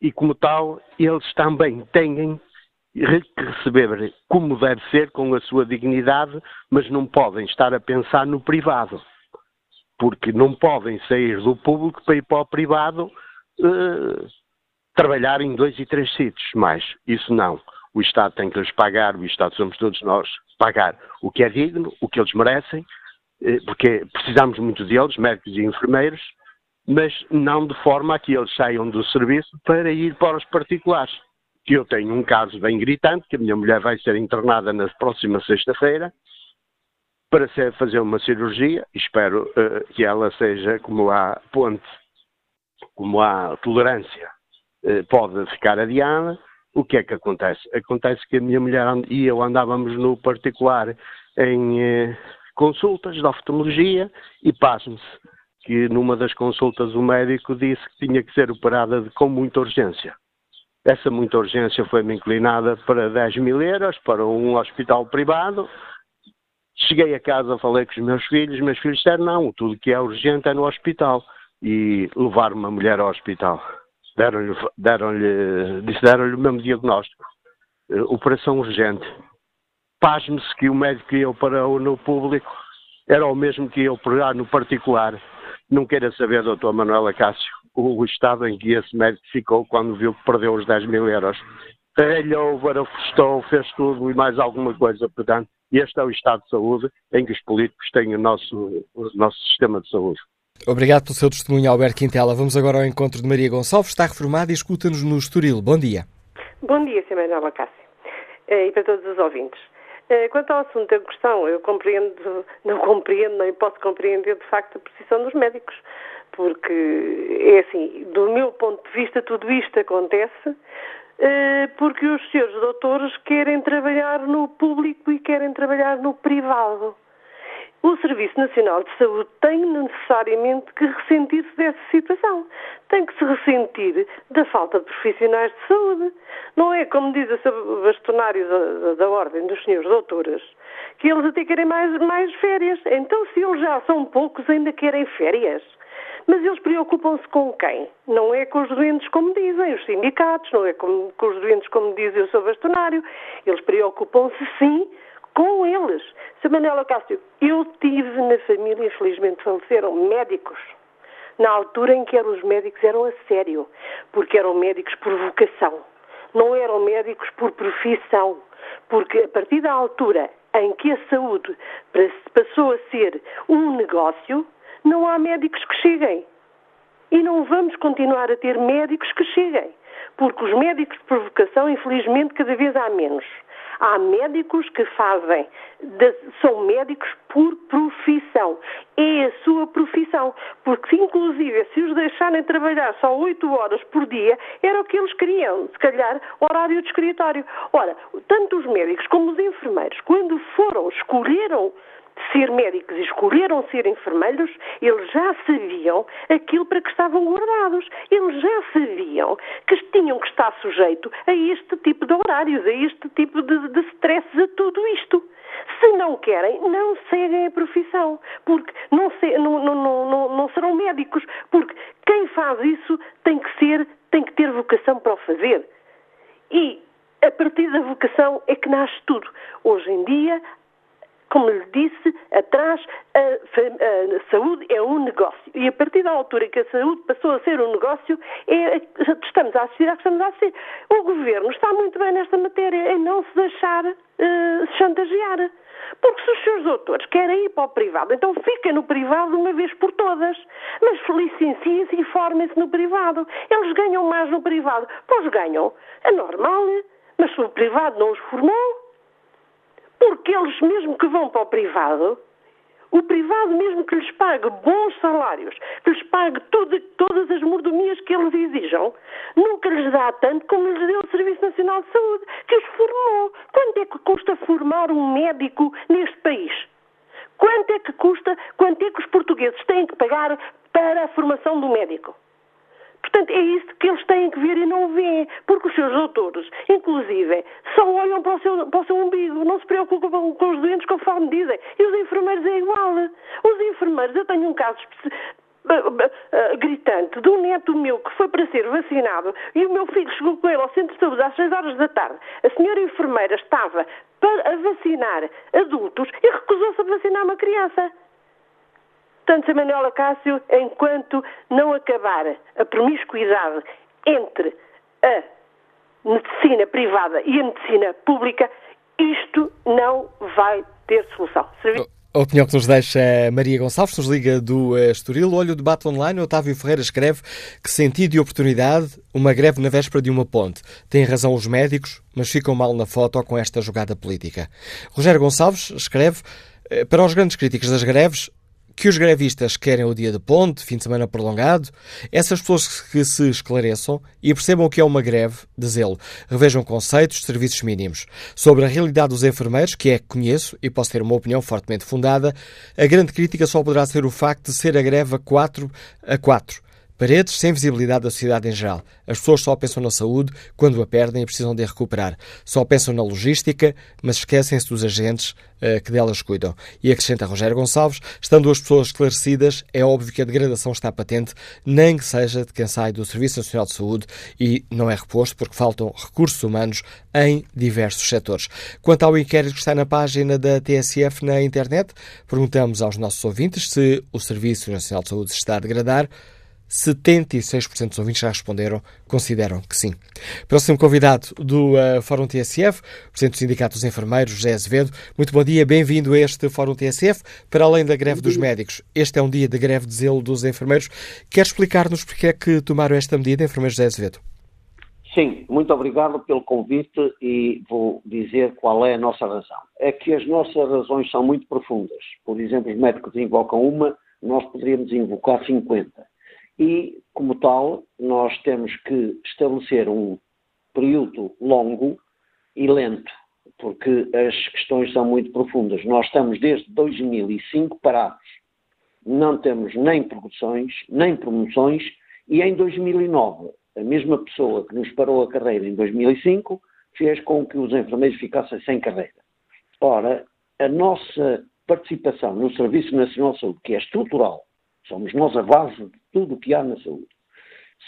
e, como tal, eles também têm que receber como deve ser, com a sua dignidade, mas não podem estar a pensar no privado. Porque não podem sair do público para ir para o privado uh, trabalhar em dois e três sítios mais. Isso não. O Estado tem que lhes pagar, o Estado somos todos nós, pagar o que é digno, o que eles merecem, uh, porque precisamos muito deles, médicos e enfermeiros, mas não de forma a que eles saiam do serviço para ir para os particulares. Que eu tenho um caso bem gritante, que a minha mulher vai ser internada na próxima sexta-feira para fazer uma cirurgia, espero uh, que ela seja como há ponte, como há tolerância, uh, pode ficar adiada. O que é que acontece? Acontece que a minha mulher e eu andávamos no particular em uh, consultas de oftalmologia e pasme-se que numa das consultas o médico disse que tinha que ser operada de, com muita urgência. Essa muita urgência foi-me inclinada para 10 mil euros, para um hospital privado. Cheguei a casa, falei com os meus filhos, meus filhos disseram não, tudo que é urgente é no hospital. E levar uma mulher ao hospital. Deram-lhe, deram-lhe, deram-lhe o mesmo diagnóstico. Uh, operação urgente. Pasme-se que o médico ia para o no público era o mesmo que eu operar no particular. Não queira saber, doutor Manuela Cássio, o estado em que esse médico ficou quando viu que perdeu os 10 mil euros. Ralhou, varafustou, fez tudo e mais alguma coisa. Portanto, este é o estado de saúde em que os políticos têm o nosso, o nosso sistema de saúde. Obrigado pelo seu testemunho, Alberto Quintela. Vamos agora ao encontro de Maria Gonçalves, está reformada e escuta-nos no Estoril. Bom dia. Bom dia, Sr. Manuela Cássio. Eh, e para todos os ouvintes. Eh, quanto ao assunto em questão, eu compreendo, não compreendo, nem posso compreender de facto a posição dos médicos, porque é assim, do meu ponto de vista, tudo isto acontece eh, porque os senhores doutores querem trabalhar no público e querem trabalhar no privado. O Serviço Nacional de Saúde tem necessariamente que ressentir-se dessa situação. Tem que se ressentir da falta de profissionais de saúde. Não é, como diz o bastonário da, da Ordem dos Senhores Doutores, que eles até querem mais, mais férias. Então, se eles já são poucos, ainda querem férias. Mas eles preocupam-se com quem? Não é com os doentes, como dizem os sindicatos, não é com, com os doentes, como diz o seu bastonário. Eles preocupam-se, sim, com eles. Sr. Manuela Cássio, eu tive na família, infelizmente faleceram, médicos, na altura em que eram os médicos eram a sério, porque eram médicos por vocação, não eram médicos por profissão, porque a partir da altura em que a saúde passou a ser um negócio, não há médicos que cheguem. E não vamos continuar a ter médicos que cheguem porque os médicos de provocação, infelizmente, cada vez há menos. Há médicos que fazem, de, são médicos por profissão. É a sua profissão. Porque, inclusive, se os deixarem trabalhar só 8 horas por dia, era o que eles queriam. Se calhar, horário de escritório. Ora, tanto os médicos como os enfermeiros, quando foram, escolheram ser médicos e escolheram ser enfermeiros, eles já sabiam aquilo para que estavam guardados. Eles já sabiam que tinham que estar sujeitos a este tipo de horários, a este tipo de, de stresses, a tudo isto. Se não querem, não seguem a profissão, porque não, se, não, não, não serão médicos, porque quem faz isso tem que ser, tem que ter vocação para o fazer. E a partir da vocação é que nasce tudo. Hoje em dia como lhe disse, atrás a, a, saúde é um negócio. E a partir da altura que a saúde passou a ser um negócio, é, estamos a assistir estamos a assistir. O governo está muito bem nesta matéria, em não se deixar uh, chantagear. Porque se os seus doutores querem ir para o privado, então fiquem no privado uma vez por todas. Mas licenciem-se e formem-se no privado. Eles ganham mais no privado. Pois ganham. É normal. Mas se o privado não os formou, porque eles, mesmo que vão para o privado, o privado, mesmo que lhes pague bons salários, que lhes pague todas as mordomias que eles exijam, nunca lhes dá tanto como lhes deu o Serviço Nacional de Saúde, que os formou. Quanto é que custa formar um médico neste país? Quanto é que custa, quanto é que os portugueses têm que pagar para a formação do médico? Portanto, é isso que eles têm que ver e não veem, porque os seus doutores, inclusive, só olham para o seu, para o seu umbigo, não se preocupam com os doentes conforme dizem. E os enfermeiros é igual. Os enfermeiros, eu tenho um caso gritante de um neto meu que foi para ser vacinado e o meu filho chegou com ele ao centro de saúde às 6 horas da tarde. A senhora enfermeira estava para vacinar adultos e recusou-se a vacinar uma criança. Portanto, Sra. Manuela Cássio, enquanto não acabar a promiscuidade entre a medicina privada e a medicina pública, isto não vai ter solução. A opinião que nos deixa Maria Gonçalves, nos liga do eh, Estoril. Olha o debate online. Otávio Ferreira escreve que sentido de oportunidade, uma greve na véspera de uma ponte. Tem razão os médicos, mas ficam mal na foto com esta jogada política. Rogério Gonçalves escreve eh, para os grandes críticos das greves, que os grevistas querem o dia de ponte, fim de semana prolongado, essas pessoas que se esclareçam e percebam o que é uma greve de zelo, revejam conceitos serviços mínimos. Sobre a realidade dos enfermeiros, que é que conheço e posso ter uma opinião fortemente fundada, a grande crítica só poderá ser o facto de ser a greve a 4 a 4 Paredes sem visibilidade da sociedade em geral. As pessoas só pensam na saúde quando a perdem e precisam de a recuperar. Só pensam na logística, mas esquecem-se dos agentes uh, que delas cuidam. E acrescenta Rogério Gonçalves, estando as pessoas esclarecidas, é óbvio que a degradação está patente, nem que seja de quem sai do Serviço Nacional de Saúde e não é reposto porque faltam recursos humanos em diversos setores. Quanto ao inquérito que está na página da TSF na internet, perguntamos aos nossos ouvintes se o Serviço Nacional de Saúde está a degradar. 76% dos ouvintes já responderam, consideram que sim. Próximo convidado do uh, Fórum TSF, Presidente do Sindicato dos Enfermeiros, José Azevedo. Muito bom dia, bem-vindo a este Fórum TSF. Para além da greve dos médicos, este é um dia de greve de zelo dos enfermeiros. Quer explicar-nos porque é que tomaram esta medida, enfermeiro José Azevedo? Sim, muito obrigado pelo convite e vou dizer qual é a nossa razão. É que as nossas razões são muito profundas. Por exemplo, os médicos invocam uma, nós poderíamos invocar 50 e, como tal, nós temos que estabelecer um período longo e lento, porque as questões são muito profundas. Nós estamos desde 2005 parados. Não temos nem produções, nem promoções, e em 2009, a mesma pessoa que nos parou a carreira em 2005 fez com que os enfermeiros ficassem sem carreira. Ora, a nossa participação no Serviço Nacional de Saúde, que é estrutural, Somos nós a base de tudo o que há na saúde.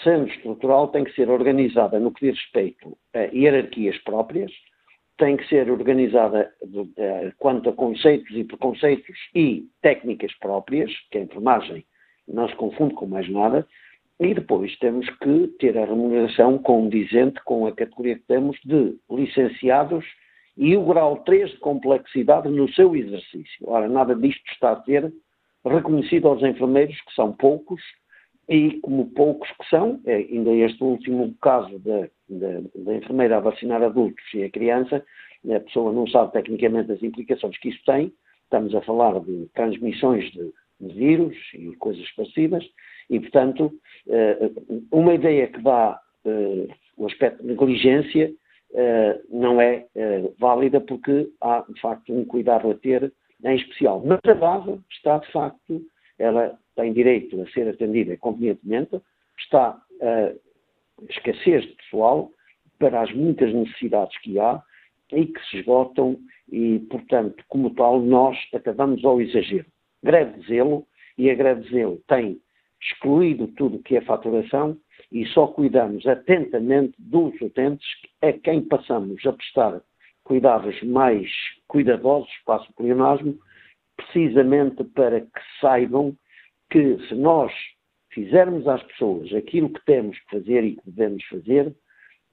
Sendo estrutural, tem que ser organizada no que diz respeito a hierarquias próprias, tem que ser organizada quanto a conceitos e preconceitos e técnicas próprias, que a enfermagem não se confunde com mais nada, e depois temos que ter a remuneração condizente com a categoria que temos de licenciados e o grau 3 de complexidade no seu exercício. Ora, nada disto está a ter reconhecido aos enfermeiros, que são poucos, e como poucos que são, é, ainda este último caso da, enfermeira a vacinar adultos e a criança, a pessoa não sabe tecnicamente as implicações que isso tem. Estamos a falar de transmissões de, de vírus e coisas parecidas, e, portanto, eh, uma ideia que dá eh, o aspecto de negligência eh, não é válida porque há, de facto, um cuidado a ter em especial. Mas a base está, de facto, ela tem direito a ser atendida convenientemente, está a escassez de pessoal para as muitas necessidades que há e que se esgotam e, portanto, como tal, nós acabamos ao exagero. Greve de zelo, e a greve de zelo tem excluído tudo o que é faturação e só cuidamos atentamente dos utentes a quem passamos a prestar cuidados mais cuidadosos, passo o pleonasmo, precisamente para que saibam que se nós fizermos às pessoas aquilo que temos que fazer e que devemos fazer,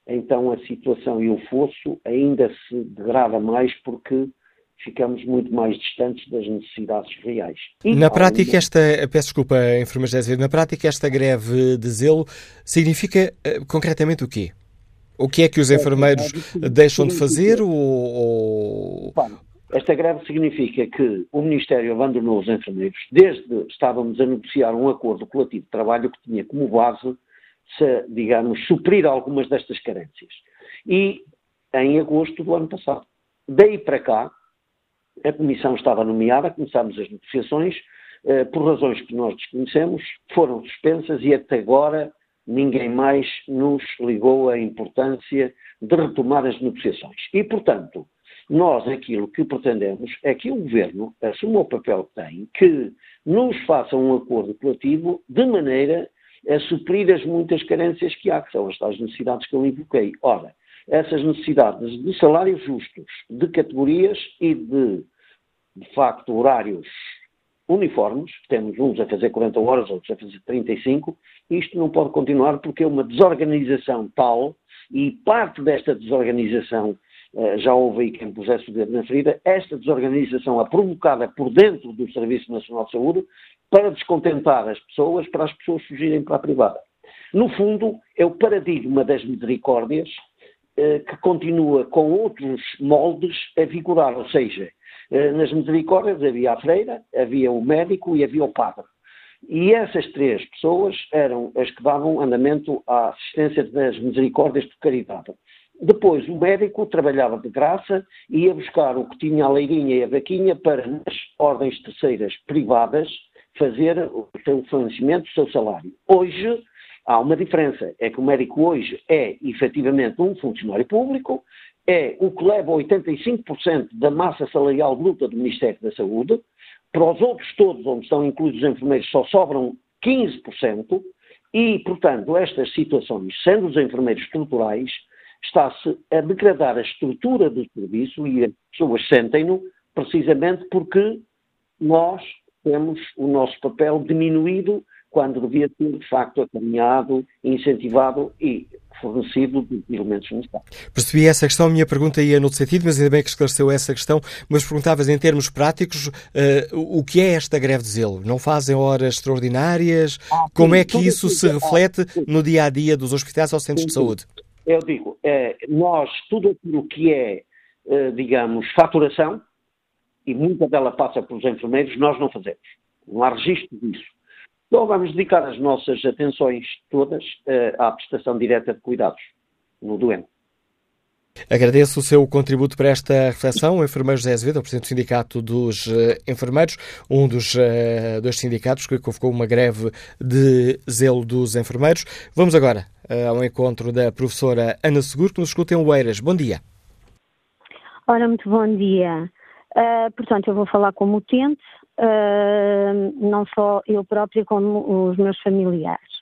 então a situação e o fosso ainda se degrada mais porque ficamos muito mais distantes das necessidades reais. E na prática, esta, peço desculpa, enfermeira Azevedo, na prática esta greve de zelo significa uh, concretamente o quê? O que é que os enfermeiros deixam de fazer ou... Esta greve significa que o Ministério abandonou os enfermeiros desde estávamos a negociar um acordo coletivo de trabalho que tinha como base, se, digamos, suprir algumas destas carências. E em agosto do ano passado. Daí para cá, a comissão estava nomeada, começámos as negociações, eh, por razões que nós desconhecemos, foram suspensas e até agora ninguém mais nos ligou a importância de retomar as negociações. E, portanto, nós aquilo que pretendemos é que o Governo assuma o papel que tem, que nos faça um acordo coletivo de maneira a suprir as muitas carências que há, que são as tais necessidades que eu invoquei. Ora, essas necessidades de salários justos, de categorias e de, de facto, horários uniformes, temos uns a fazer 40 horas, outros a fazer 35, isto não pode continuar porque é uma desorganização tal, e parte desta desorganização, eh, já houve aí quem pusesse o dedo na ferida, esta desorganização é provocada por dentro do Serviço Nacional de Saúde para descontentar as pessoas, para as pessoas fugirem para a privada. No fundo, é o paradigma das misericórdias eh, que continua com outros moldes a vigorar, ou seja, eh, nas misericórdias havia a freira, havia o médico e havia o padre. E essas três pessoas eram as que davam andamento à assistência das misericórdias de caridade. Depois, o médico trabalhava de graça e ia buscar o que tinha a leirinha e a vaquinha para, nas ordens terceiras privadas, fazer o seu fornecimento, o seu salário. Hoje, há uma diferença. É que o médico hoje é, efetivamente, um funcionário público, é o que leva 85% da massa salarial bruta do Ministério da Saúde. Para os outros todos, onde estão incluídos os enfermeiros, só sobram 15%. E, portanto, estas situações, sendo os enfermeiros estruturais, está-se a degradar a estrutura do serviço e as pessoas sentem-no precisamente porque nós temos o nosso papel diminuído quando devia ter, de facto, acaminhado, incentivado e fornecido de elementos necessários. Percebi essa questão, a minha pergunta ia no sentido, mas ainda bem que esclareceu essa questão, mas perguntavas em termos práticos uh, o que é esta greve de zelo? Não fazem horas extraordinárias? Ah, Como sim, é que isso se é, reflete no dia a dia dos hospitais ou centros sim, de saúde? Eu digo, é, nós, tudo aquilo que é, eh, digamos, faturação, e muita dela passa pelos enfermeiros, nós não fazemos. Não há registro disso. Então vamos dedicar as nossas atenções todas uh, à prestação direta de cuidados no doente. Agradeço o seu contributo para esta reflexão, o enfermeiro José Azevedo, o Presidente do Sindicato dos uh, Enfermeiros, um dos uh, dois sindicatos que convocou uma greve de zelo dos enfermeiros. Vamos agora uh, ao encontro da professora Ana Seguro, que nos escuta em Oeiras. Bom dia. Ora, muito bom dia. portanto, eu vou falar como utente, uh, não só eu própria, como os meus familiares.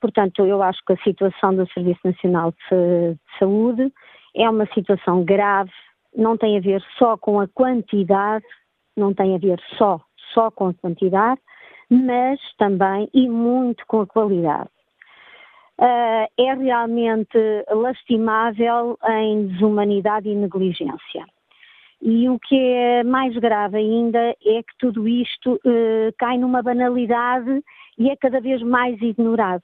Portanto, eu acho que a situação do Serviço Nacional de Saúde é uma situação grave, não tem a ver só com a quantidade, não tem a ver só, só com a quantidade, mas também e muito com a qualidade. Uh, é realmente lastimável em desumanidade e negligência. E o que é mais grave ainda é que tudo isto uh, cai numa banalidade e é cada vez mais ignorado.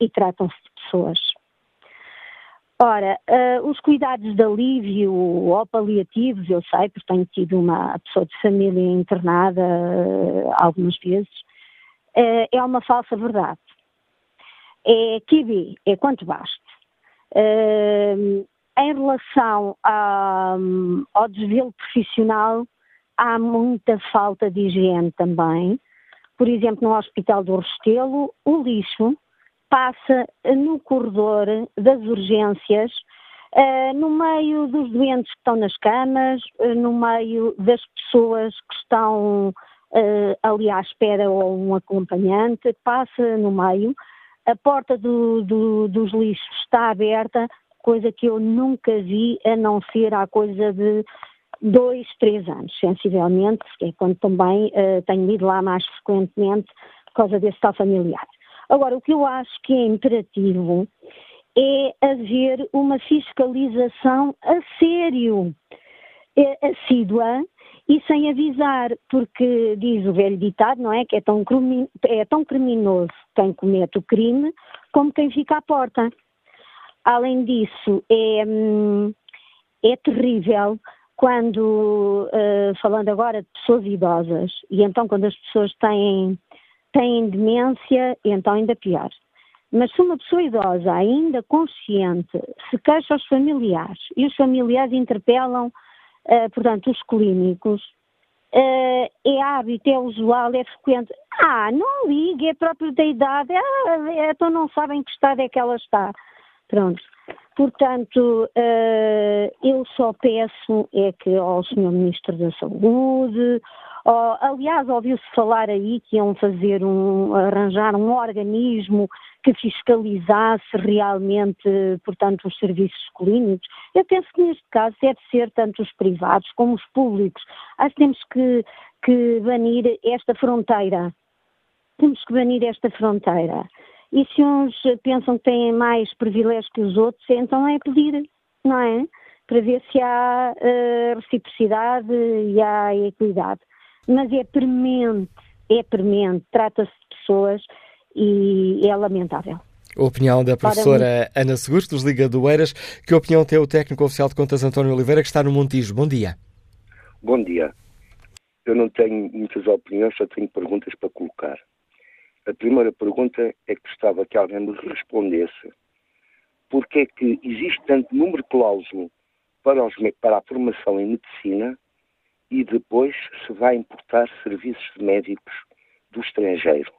E tratam-se de pessoas. Ora, uh, os cuidados de alívio ou paliativos, eu sei, porque tenho tido uma pessoa de família internada uh, algumas vezes, é uma falsa verdade. É QB, é quanto basta. Em relação a, ao desvelo profissional, há muita falta de higiene também. Por exemplo, no Hospital do Restelo, o lixo passa no corredor das urgências, uh, no meio dos doentes que estão nas camas, uh, no meio das pessoas que estão uh, ali à espera ou um acompanhante, passa no meio. A porta do, do, dos lixos está aberta, coisa que eu nunca vi, a não ser há coisa de dois, três anos, sensivelmente, que é quando também tenho ido lá mais frequentemente por causa desse tal familiar. Agora, o que eu acho que é imperativo é haver uma fiscalização a sério, é, assídua e sem avisar, porque diz o velho ditado, não é? Que é tão, é tão criminoso quem comete o crime como quem fica à porta. Além disso, é, hum, é terrível quando, uh, falando agora de pessoas idosas, e então quando as pessoas têm têm demência, então ainda pior. Mas se uma pessoa idosa, ainda consciente, se queixa aos familiares e os familiares interpelam, uh, portanto, os clínicos, uh, é hábito, é usual, é frequente. Ah, não ligue, é próprio da idade, ah, então não sabem que estado é que ela está. Pronto. Portanto, uh, eu só peço é que ao Sr. Ministro da Saúde, aliás, ouviu-se falar aí que iam fazer um, arranjar um organismo que fiscalizasse realmente, portanto, os serviços clínicos. Eu penso que neste caso deve ser tanto os privados como os públicos. Acho que temos que, que banir esta fronteira. Temos que banir esta fronteira. E se uns pensam que têm mais privilégios que os outros, então é pedir, não é? Para ver se há uh, reciprocidade e há equidade mas é premente, é premente, trata-se de pessoas e é lamentável. A opinião da professora Ana Seguros, dos Liga do Eiras. Que opinião tem o técnico oficial de contas António Oliveira, que está no Montijo? Bom dia. Bom dia. Eu não tenho muitas opiniões, só tenho perguntas para colocar. A primeira pergunta é que gostava que alguém me respondesse porque é que existe tanto número cláusulo para, os, para a formação em medicina e depois se vai importar serviços médicos do estrangeiro,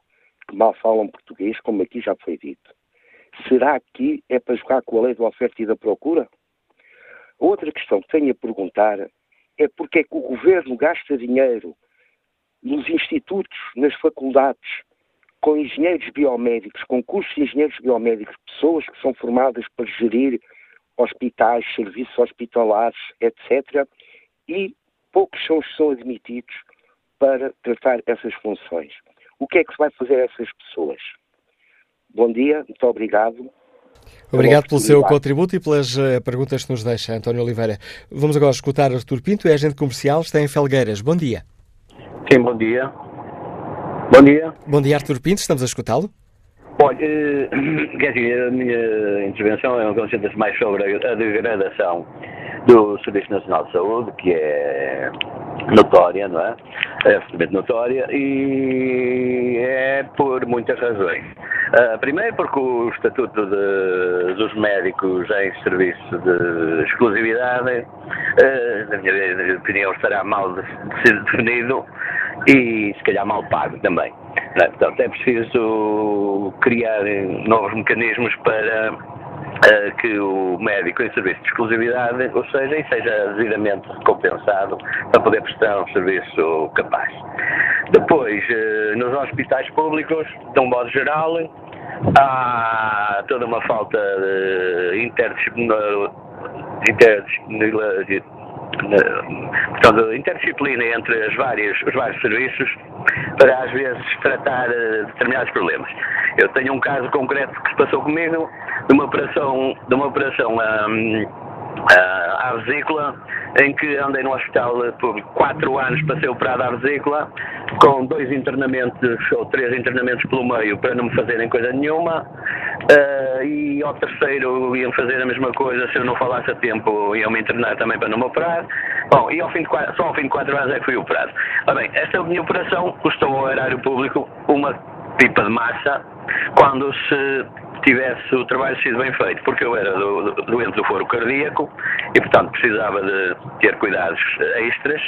que mal falam português, como aqui já foi dito. Será que é para jogar com a lei da oferta e da procura? Outra questão que tenho a perguntar é porque é que o governo gasta dinheiro nos institutos, nas faculdades, com engenheiros biomédicos, com cursos de engenheiros biomédicos, pessoas que são formadas para gerir hospitais, serviços hospitalares, etc., e poucos são os que são admitidos para tratar essas funções. O que é que se vai fazer a essas pessoas? Bom dia, muito obrigado. Obrigado pelo seu contributo e pelas uh, perguntas que nos deixa, António Oliveira. Vamos agora escutar Artur Pinto, é agente comercial, está em Felgueiras. Bom dia. Sim, bom dia. Bom dia. Bom dia, Artur Pinto, estamos a escutá-lo. Olha, eh, [CLEARS THROAT] quer dizer, a minha intervenção é um concentra-se mais sobre a degradação do Serviço Nacional de Saúde, que é notória, não é? É absolutamente notória e é por muitas razões. Uh, primeiro porque o Estatuto de, dos Médicos em Serviço de Exclusividade, uh, na minha opinião, estará mal de, de ser definido e se calhar mal pago também. É? Portanto, é preciso criar novos mecanismos para uh, que o médico em serviço de exclusividade, ou seja, e seja devidamente recompensado para poder prestar um serviço capaz. Depois, uh, nos hospitais públicos, de um modo geral, há toda uma falta de interdisciplinaridade portanto, interdisciplina entre as várias, os vários serviços para às vezes tratar uh, determinados problemas. Eu tenho um caso concreto que se passou comigo de uma operação, de uma operação um, à vesícula, em que andei no hospital por quatro anos para ser operado à vesícula, com dois internamentos ou três internamentos pelo meio para não me fazerem coisa nenhuma, uh, e ao terceiro iam fazer a mesma coisa, se eu não falasse a tempo iam me internar também para não me operar. Bom, e ao fim de só ao fim de quatro anos é que fui operado. Ora bem, esta minha operação custou ao erário público uma pipa de massa quando se tivesse o trabalho sido bem feito, porque eu era do, do, doente do foro cardíaco e, portanto, precisava de ter cuidados extras.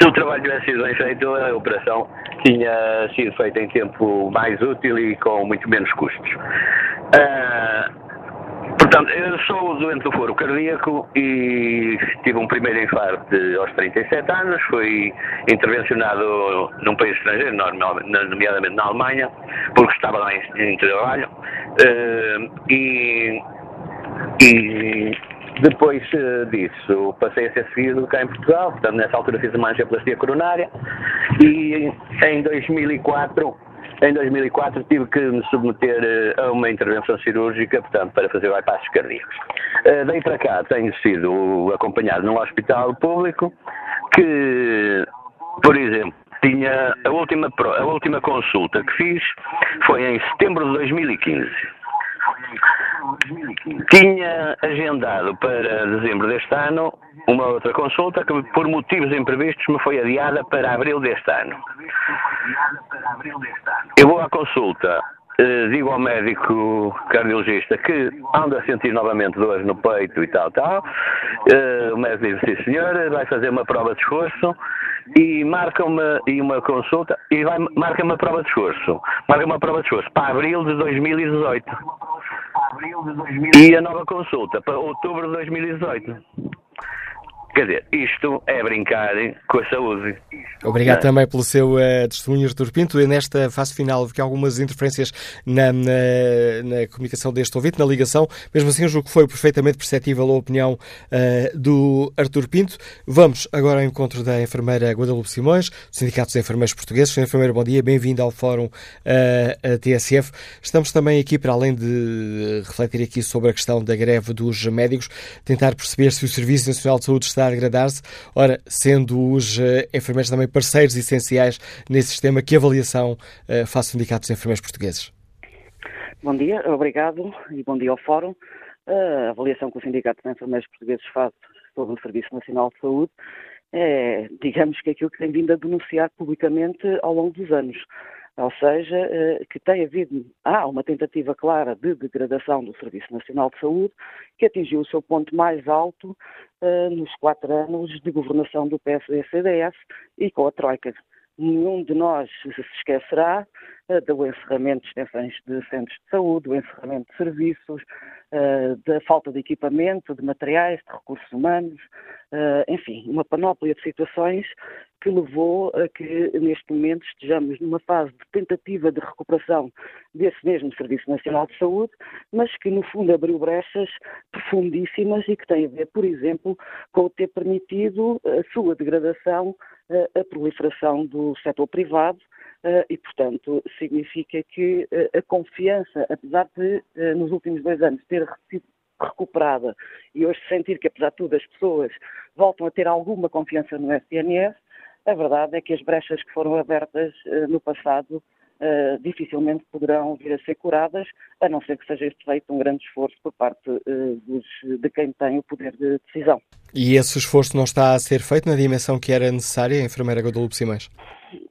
Se o trabalho tivesse sido bem feito, a operação tinha sido feita em tempo mais útil e com muito menos custos. Uh, Portanto, eu sou doente do foro cardíaco e tive um primeiro infarto aos 37 anos, fui intervencionado num país estrangeiro, nomeadamente na Alemanha, porque estava lá em, trabalho. Uh, e, e depois uh, disso passei a ser seguido cá em Portugal, portanto nessa altura fiz uma angioplastia coronária. E em 2004 em 2004 tive que me submeter eh, a uma intervenção cirúrgica, portanto, para fazer bypasses cardíacos. Eh, daí para cá tenho sido acompanhado num hospital público que, por exemplo, tinha a última, a última consulta que fiz foi em setembro de 2015. Tinha agendado para dezembro deste ano uma outra consulta que, por motivos imprevistos, me foi adiada para abril deste ano. Eu vou à consulta, eh, digo ao médico cardiologista que ando a sentir novamente dores no peito e tal, tal. Eh, o médico diz, sim senhor, vai fazer uma prova de esforço e marca-me e uma consulta e vai, marca uma prova de esforço. Marca uma prova de esforço para abril de 2018. E a nova consulta para outubro de 2018. Quer dizer, isto é brincar com a saúde. Obrigado é. também pelo seu uh, testemunho, Artur Pinto. E nesta fase final, que há algumas interferências na, na, na, comunicação deste ouvinte, na ligação. Mesmo assim, eu julgo que foi perfeitamente perceptível a opinião uh, do Artur Pinto. Vamos agora ao encontro da enfermeira Guadalupe Simões, do Sindicato dos Enfermeiros Portugueses. Senhora enfermeira, bom dia. Bem-vindo ao Fórum uh, TSF. Estamos também aqui, para além de refletir aqui sobre a questão da greve dos médicos, tentar perceber se o Serviço Nacional de Saúde está está a degradar-se. Ora, sendo os uh, enfermeiros também parceiros essenciais nesse sistema, que avaliação uh, faz o Sindicato dos Enfermeiros Portugueses? Bom dia, obrigado e bom dia ao Fórum. A avaliação que o Sindicato dos Enfermeiros Portugueses faz sobre o Serviço Nacional de Saúde é, digamos que aquilo que tem vindo a denunciar publicamente ao longo dos anos. Ou seja, eh, que tem havido, há uma tentativa clara de degradação do Serviço Nacional de Saúde, que atingiu o seu ponto mais alto uh, nos quatro anos de governação do PSD-CDS e com a Troika. Nenhum de nós se esquecerá do encerramento de extensões de centros de saúde, do encerramento de serviços, uh, da falta de equipamento, de materiais, de recursos humanos, enfim, uma panóplia de situações que levou a que neste momento estejamos numa fase de tentativa de recuperação desse mesmo Serviço Nacional de Saúde, mas que no fundo abriu brechas profundíssimas e que tem a ver, por exemplo, com o ter permitido a sua degradação, a proliferação do setor privado, e, portanto, significa que a confiança, apesar de nos últimos dois anos ter sido recuperada e hoje sentir que, apesar de tudo, as pessoas voltam a ter alguma confiança no SNS, a verdade é que as brechas que foram abertas no passado dificilmente poderão vir a ser curadas, a não ser que seja feito um grande esforço por parte de quem tem o poder de decisão. E esse esforço não está a ser feito na dimensão que era necessária, enfermeira Guadalupe Simões?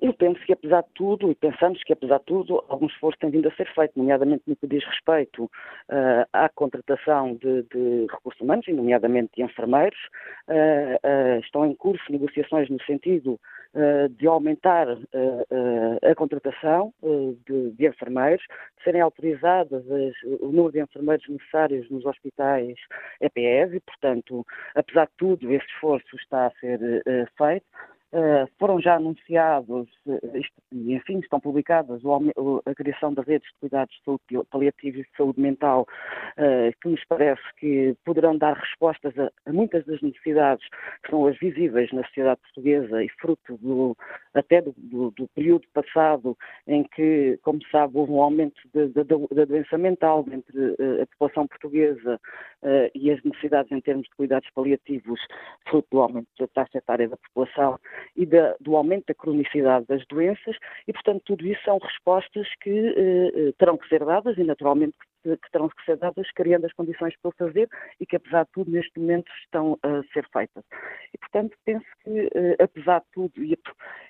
Eu penso que, apesar de tudo, e pensamos que, apesar de tudo, algum esforço tem vindo a ser feito, nomeadamente no que diz respeito uh, à contratação de, de, recursos humanos, e nomeadamente de enfermeiros. Uh, uh, estão em curso negociações no sentido de aumentar a contratação de, de, enfermeiros, de serem autorizadas as, o número de enfermeiros necessários nos hospitais EPS, e, portanto, apesar de tudo, esse esforço está a ser feito. Uh, foram já anunciados, uh, isto, enfim, estão publicadas a criação das redes de cuidados de saúde paliativos e de saúde mental, uh, que nos parece que poderão dar respostas a, muitas das necessidades que são as visíveis na sociedade portuguesa e fruto do, até do, do, do período passado em que, como sabe, houve um aumento da doença mental entre a população portuguesa e as necessidades em termos de cuidados paliativos, fruto do aumento da taxa etária da população e da, do aumento da cronicidade das doenças e, portanto, tudo isso são respostas que eh, eh terão que ser dadas e, naturalmente, que terão que ser dadas, criando as condições para o fazer e que, apesar de tudo, neste momento estão a ser feitas. E, portanto, penso que, apesar de tudo, e,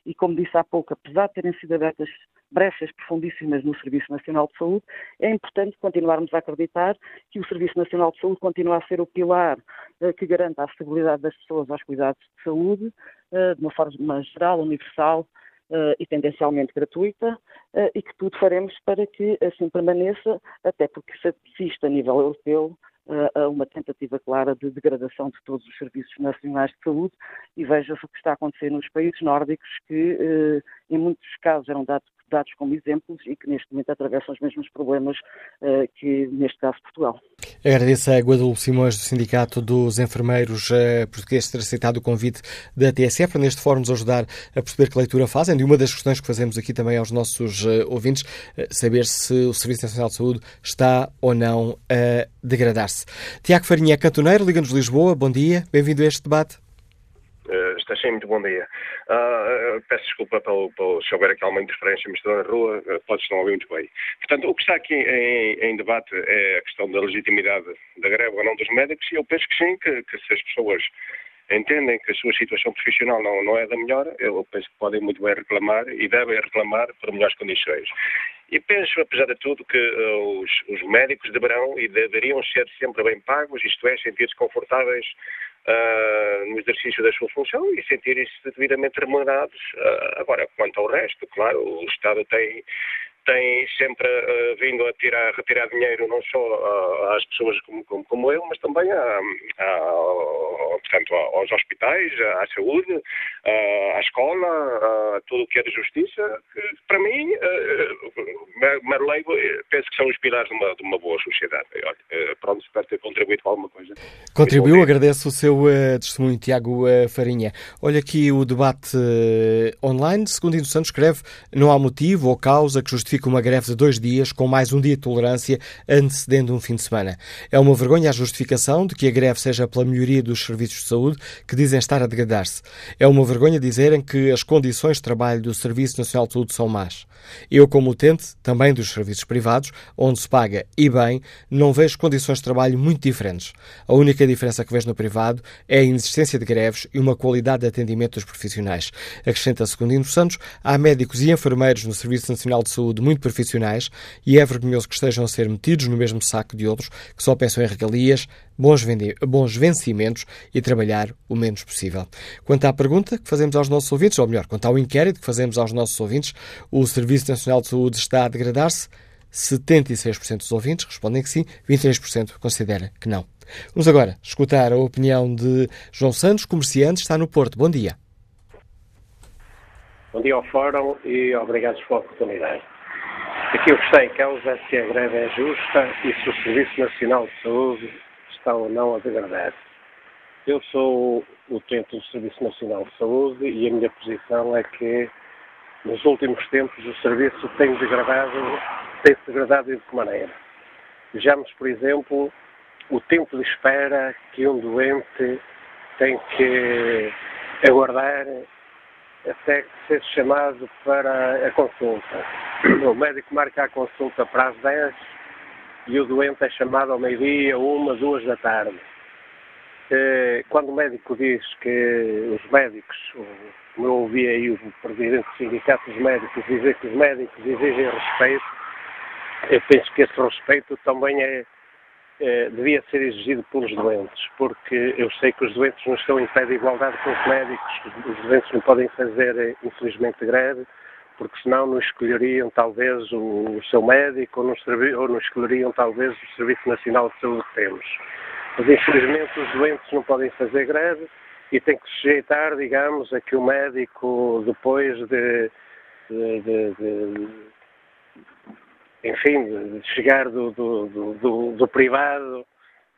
e como disse há pouco, apesar de terem sido abertas brechas profundíssimas no Serviço Nacional de Saúde, é importante continuarmos a acreditar que o Serviço Nacional de Saúde continua a ser o pilar uh, que garanta a estabilidade das pessoas aos cuidados de saúde, de uma forma geral, universal uh, e tendencialmente gratuita, e que tudo faremos para que assim permaneça, até porque se assiste a nível europeu a uma tentativa clara de degradação de todos os serviços nacionais de saúde e veja-se o que está a acontecer nos países nórdicos que, em muitos casos, eram dados dados como exemplos e que neste momento atravessam os mesmos problemas uh, que, neste caso, Portugal. Agradeço a Guadalupe Simões, do Sindicato dos Enfermeiros uh, Portugueses, ter aceitado o convite da TSF para neste fórum nos ajudar a perceber que leitura fazem. E uma das questões que fazemos aqui também aos nossos uh, ouvintes, saber se o Serviço Nacional de Saúde está ou não a degradar-se. Tiago Farinha, cantoneiro, Liga-nos Lisboa, bom dia, bem-vindo a este debate. Uh, está sim, muito bom dia. Uh, peço desculpa pelo, pelo, se houver aqui alguma interferência, mas estou na rua, uh, podes não ouvir muito bem. Portanto, o que está aqui em, em, debate é a questão da legitimidade da greve ou não dos médicos, e eu penso que sim, que, que se as pessoas entendem que a sua situação profissional não, não é da melhor, eu penso que podem muito bem reclamar e devem reclamar por melhores condições. E penso, apesar de tudo, que uh, os, os, médicos deverão e deveriam ser sempre bem pagos, isto é, sentir-se confortáveis uh, no exercício da sua função e sentirem-se devidamente remunerados. Uh, agora, quanto ao resto, claro, o Estado tem tem sempre uh, vindo a tirar, retirar dinheiro não só uh, às pessoas como, como, como, eu, mas também a, a, portanto, aos hospitais, à saúde, uh, à escola, a tudo o que é de justiça, que, para mim, uh, penso que são os pilares de uma, de uma boa sociedade. Olha, pronto, espero ter contribuído com alguma coisa. Contribuiu, agradeço o seu testemunho, Tiago Farinha. Olha aqui o debate online, segundo Indo Santos escreve, não há motivo ou causa que justifique uma greve de dois dias com mais um dia de tolerância antecedendo um fim de semana. É uma vergonha a justificação de que a greve seja pela melhoria dos serviços de saúde que dizem estar a degradar-se. É uma vergonha dizerem que as condições de trabalho do Serviço Nacional de Saúde são más. Eu, como utente, também dos serviços privados, onde se paga e bem, não vejo condições de trabalho muito diferentes. A única diferença que vejo no privado é a inexistência de greves e uma qualidade de atendimento dos profissionais. Acrescenta Secundino Santos, há médicos e enfermeiros no Serviço Nacional de Saúde muito profissionais e é vergonhoso que estejam a ser metidos no mesmo saco de outros que só pensam em regalias, bons, bons vencimentos e trabalhar o menos possível. Quanto à pergunta que fazemos aos nossos ouvintes, ou melhor, quanto ao inquérito que fazemos aos nossos ouvintes, o Serviço Nacional de Saúde está a degradar-se? 76% dos ouvintes respondem que sim, 23% considera que não. Vamos agora escutar a opinião de João Santos, comerciante, está no Porto. Bom dia. Bom dia ao Fórum e obrigado pela oportunidade. Aqui o que está em causa é se a greve é justa e se o Serviço Nacional de Saúde está ou não a degradar. Eu sou utente do Serviço Nacional de Saúde e a minha posição é que nos últimos tempos o serviço tem degradado, tem se degradado de que maneira? Vejamos, por exemplo, o tempo de espera que um doente tem que aguardar até ser chamado para a consulta. [CLEARS THROAT] O médico marca a consulta para as 10 e o doente é chamado ao meio-dia, uma, duas da tarde. Eh, quando o médico diz que os médicos, como eu ouvi aí o presidente do sindicato dos médicos dizer que os médicos exigem respeito, eu penso que esse respeito também é, é, devia ser exigido pelos doentes, porque eu sei que os doentes não estão em pé de igualdade com os médicos, os doentes não podem fazer, infelizmente, greve, porque senão não escolheriam talvez o, seu médico ou não, ou não escolheriam talvez o Serviço Nacional de Saúde que temos. Mas infelizmente os doentes não podem fazer greve e têm que sujeitar, digamos, a que o médico, depois de, de, de, de enfim, de chegar do, do, do, do privado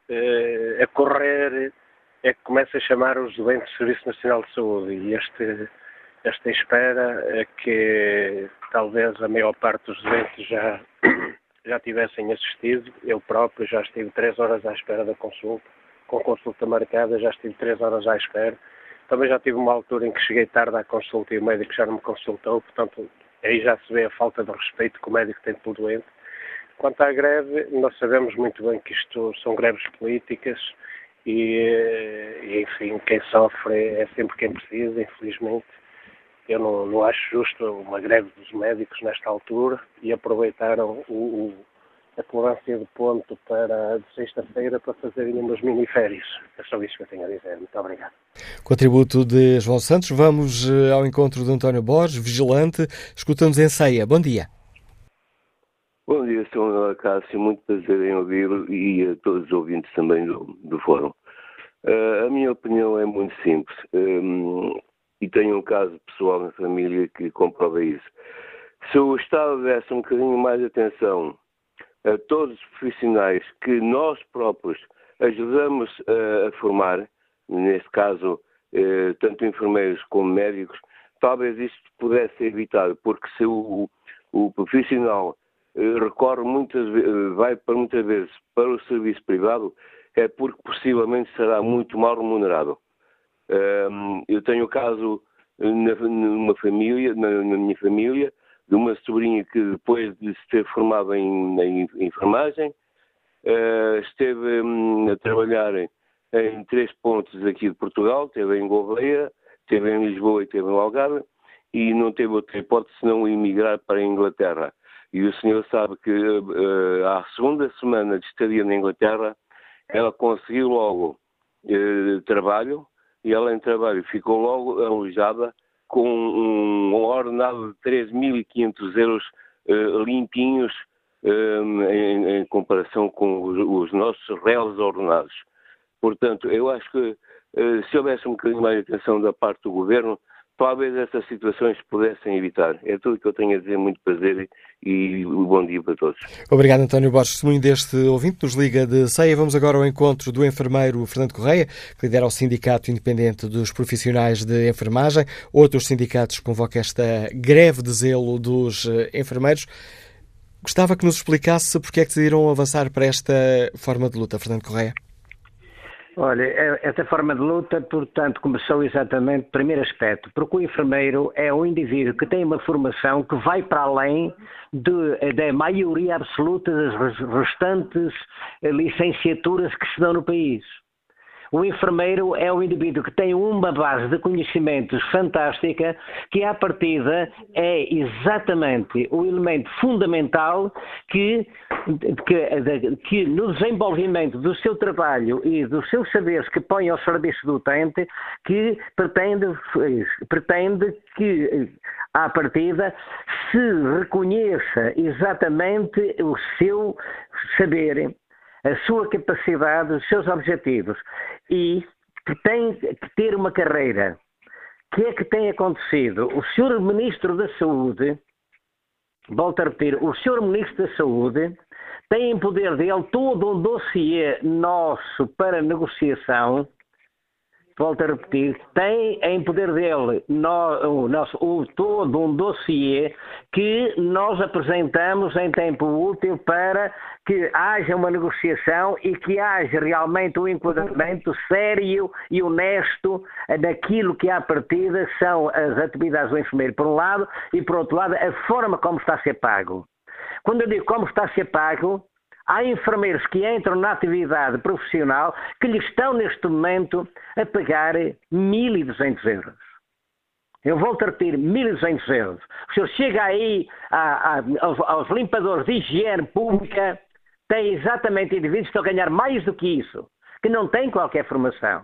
eh, a correr, é que começa a chamar os doentes do Serviço Nacional de Saúde. E este, esta espera é que talvez a maior parte dos doentes já, [CLEARS THROAT] já tivessem assistido. Eu próprio já estive três horas à espera da consulta, com consulta marcada, já estive três horas à espera. Também já tive uma altura em que cheguei tarde à consulta e o médico já não me consultou, portanto, aí já se vê a falta de respeito que o médico tem pelo doente. Quanto à greve, nós sabemos muito bem que isto são greves políticas e, e enfim, quem sofre é sempre quem precisa, infelizmente. Eu não, não acho justo uma greve dos médicos nesta altura e aproveitaram o, o, a tolerância de ponto para de sexta-feira para fazerem umas miniférias. É só isso que eu tenho a dizer. Muito obrigado. Contributo de João Santos. Vamos eh, ao encontro de António Borges, vigilante. Escutamos em ceia. Bom dia. Bom dia, Sr. Cássio. Muito prazer em ouvi-lo e a todos os ouvintes também do, do fórum. Uh, a minha opinião é muito simples um, e tenho um caso pessoal na família que comprova isso. Se o Estado desse um bocadinho mais de atenção a todos os profissionais que nós próprios ajudamos a formar, neste caso, uh, tanto enfermeiros como médicos, talvez isto pudesse ser evitado, porque se o, o profissional uh, recorre muitas vai para muitas vezes para o serviço privado, é porque possivelmente será muito mal remunerado. eu tenho o caso numa família, na minha família, de uma sobrinha que depois de se ter formado em, em enfermagem, uh, esteve um, a trabalhar em, três pontos aqui de Portugal, esteve em Gouveia, esteve em Lisboa e esteve em Algarve, e não teve outra hipótese senão emigrar para a Inglaterra. E o senhor sabe que uh, à segunda semana de estadia na Inglaterra, ela conseguiu logo uh, trabalho, e ela em trabalho ficou logo alojada com um ordenado de 3.500 euros uh, limpinhos uh, em, em, comparação com os, os, nossos reais ordenados. Portanto, eu acho que uh, se houvesse um bocadinho mais de atenção da parte do governo, talvez essas situações pudessem evitar. É tudo o que eu tenho a dizer, muito prazer e um bom dia para todos. Obrigado, António Borges. Testemunho deste ouvinte nos Liga de Ceia. Vamos agora ao encontro do enfermeiro Fernando Correia, que lidera o Sindicato Independente dos Profissionais de Enfermagem. Outros sindicatos convocam esta greve de zelo dos eh, enfermeiros. Gostava que nos explicasse porque é que decidiram avançar para esta forma de luta, Fernando Correia. Olha, é, esta forma de luta, portanto, começou exatamente, primeiro aspecto, porque o enfermeiro é um indivíduo que tem uma formação que vai para além de, da maioria absoluta das restantes licenciaturas que se dão no país. O enfermeiro é um indivíduo que tem uma base de conhecimentos fantástica, que à partida é exatamente o elemento fundamental que, que, que no desenvolvimento do seu trabalho e dos seus saberes que põe ao serviço do utente, que pretende, pretende que à partida se reconheça exatamente o seu saber a sua capacidade, os seus objetivos e que tem que ter uma carreira. O que é que tem acontecido? O Sr. Ministro da Saúde, volto a repetir, o Sr. Ministro da Saúde tem em poder dele todo um dossiê nosso para negociação volto a repetir, tem em poder dele no, o nosso, o, todo um dossiê que nós apresentamos em tempo útil para que haja uma negociação e que haja realmente um enquadramento sério e honesto daquilo que à partida são as atividades do enfermeiro, por um lado, e por outro lado, a forma como está a ser pago. Quando eu digo como está a ser pago, Há enfermeiros que entram na atividade profissional que lhe estão neste momento a pagar 1.200 euros. Eu a repetir, 1.200 euros. O senhor chega aí a, a, aos, aos, limpadores de higiene pública, tem exatamente indivíduos que estão a ganhar mais do que isso, que não têm qualquer formação.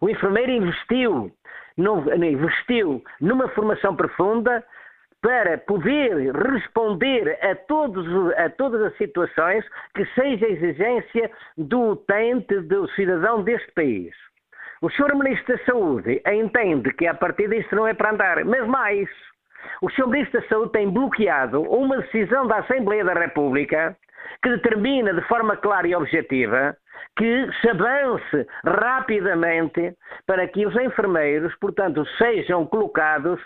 O enfermeiro investiu, investiu numa formação profunda para poder responder a, todos, a todas as situações que seja exigência do utente, do cidadão deste país. O Sr. Ministro da Saúde entende que a partir disso não é para andar, mas mais, o Sr. Ministro da Saúde tem bloqueado uma decisão da Assembleia da República que determina de forma clara e objetiva que se avance rapidamente para que os enfermeiros, portanto, sejam colocados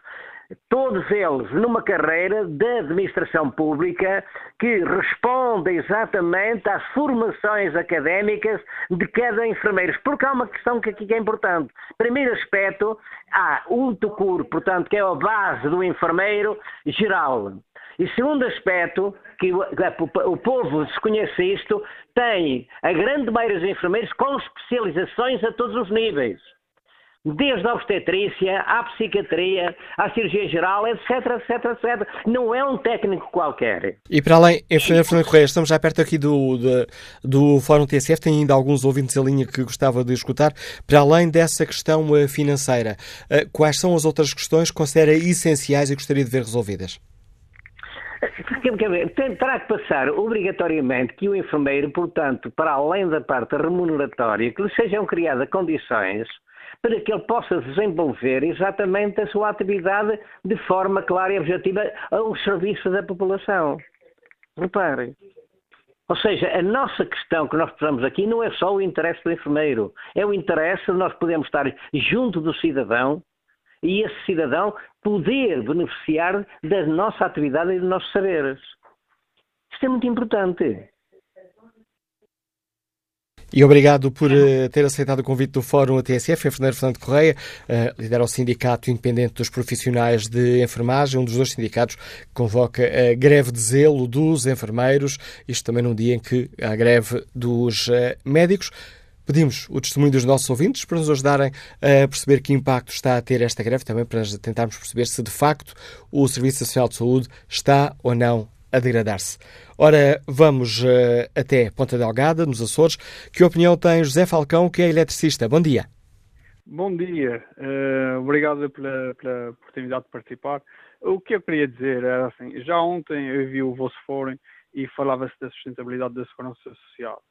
todos eles numa carreira de administração pública que responda exatamente às formações académicas de cada enfermeiro. Porque há uma questão que aqui é importante. Primeiro aspecto, há o TUCUR, portanto, que é a base do enfermeiro geral. E segundo aspecto, que o povo desconhece isto, tem a grande maioria dos enfermeiros com especializações a todos os níveis desde a obstetrícia, à psiquiatria, à cirurgia geral, etc, etc, etc. Não é um técnico qualquer. E para além, Enfermeiro Fernando Correia, estamos já perto aqui do, do, do Fórum TSF, tem ainda alguns ouvintes em linha que gostava de escutar. Para além dessa questão eh, financeira, eh, quais são as outras questões que considera essenciais e gostaria de ver resolvidas? Terá que passar obrigatoriamente que o enfermeiro, portanto, para além da parte remuneratória, que lhe sejam criadas condições para que ele possa desenvolver exatamente a sua atividade de forma clara e objetiva ao serviço da população. Repare. Ou seja, a nossa questão que nós precisamos aqui não é só o interesse do enfermeiro, é o interesse de nós podermos estar junto do cidadão e esse cidadão poder beneficiar da nossa atividade e dos nossos saberes. Isto é muito importante. E obrigado por uh, ter aceitado o convite do Fórum ATSF. Enfermeiro Fernando Correia uh, lidera o Sindicato Independente dos Profissionais de Enfermagem, um dos dois sindicatos que convoca a greve de zelo dos enfermeiros, isto também num dia em que há greve dos uh, médicos. Pedimos o testemunho dos nossos ouvintes para nos ajudarem a perceber que impacto está a ter esta greve, também para tentarmos perceber se de facto o Serviço Nacional de Saúde está ou não a degradar-se. Ora, vamos uh, até Ponta Delgada, nos Açores. Que opinião tem José Falcão, que é eletricista? Bom dia. Bom dia. Uh, obrigado pela, pela, oportunidade de participar. O que eu queria dizer era assim, já ontem eu vi o vosso fórum e falava-se da sustentabilidade da segurança social.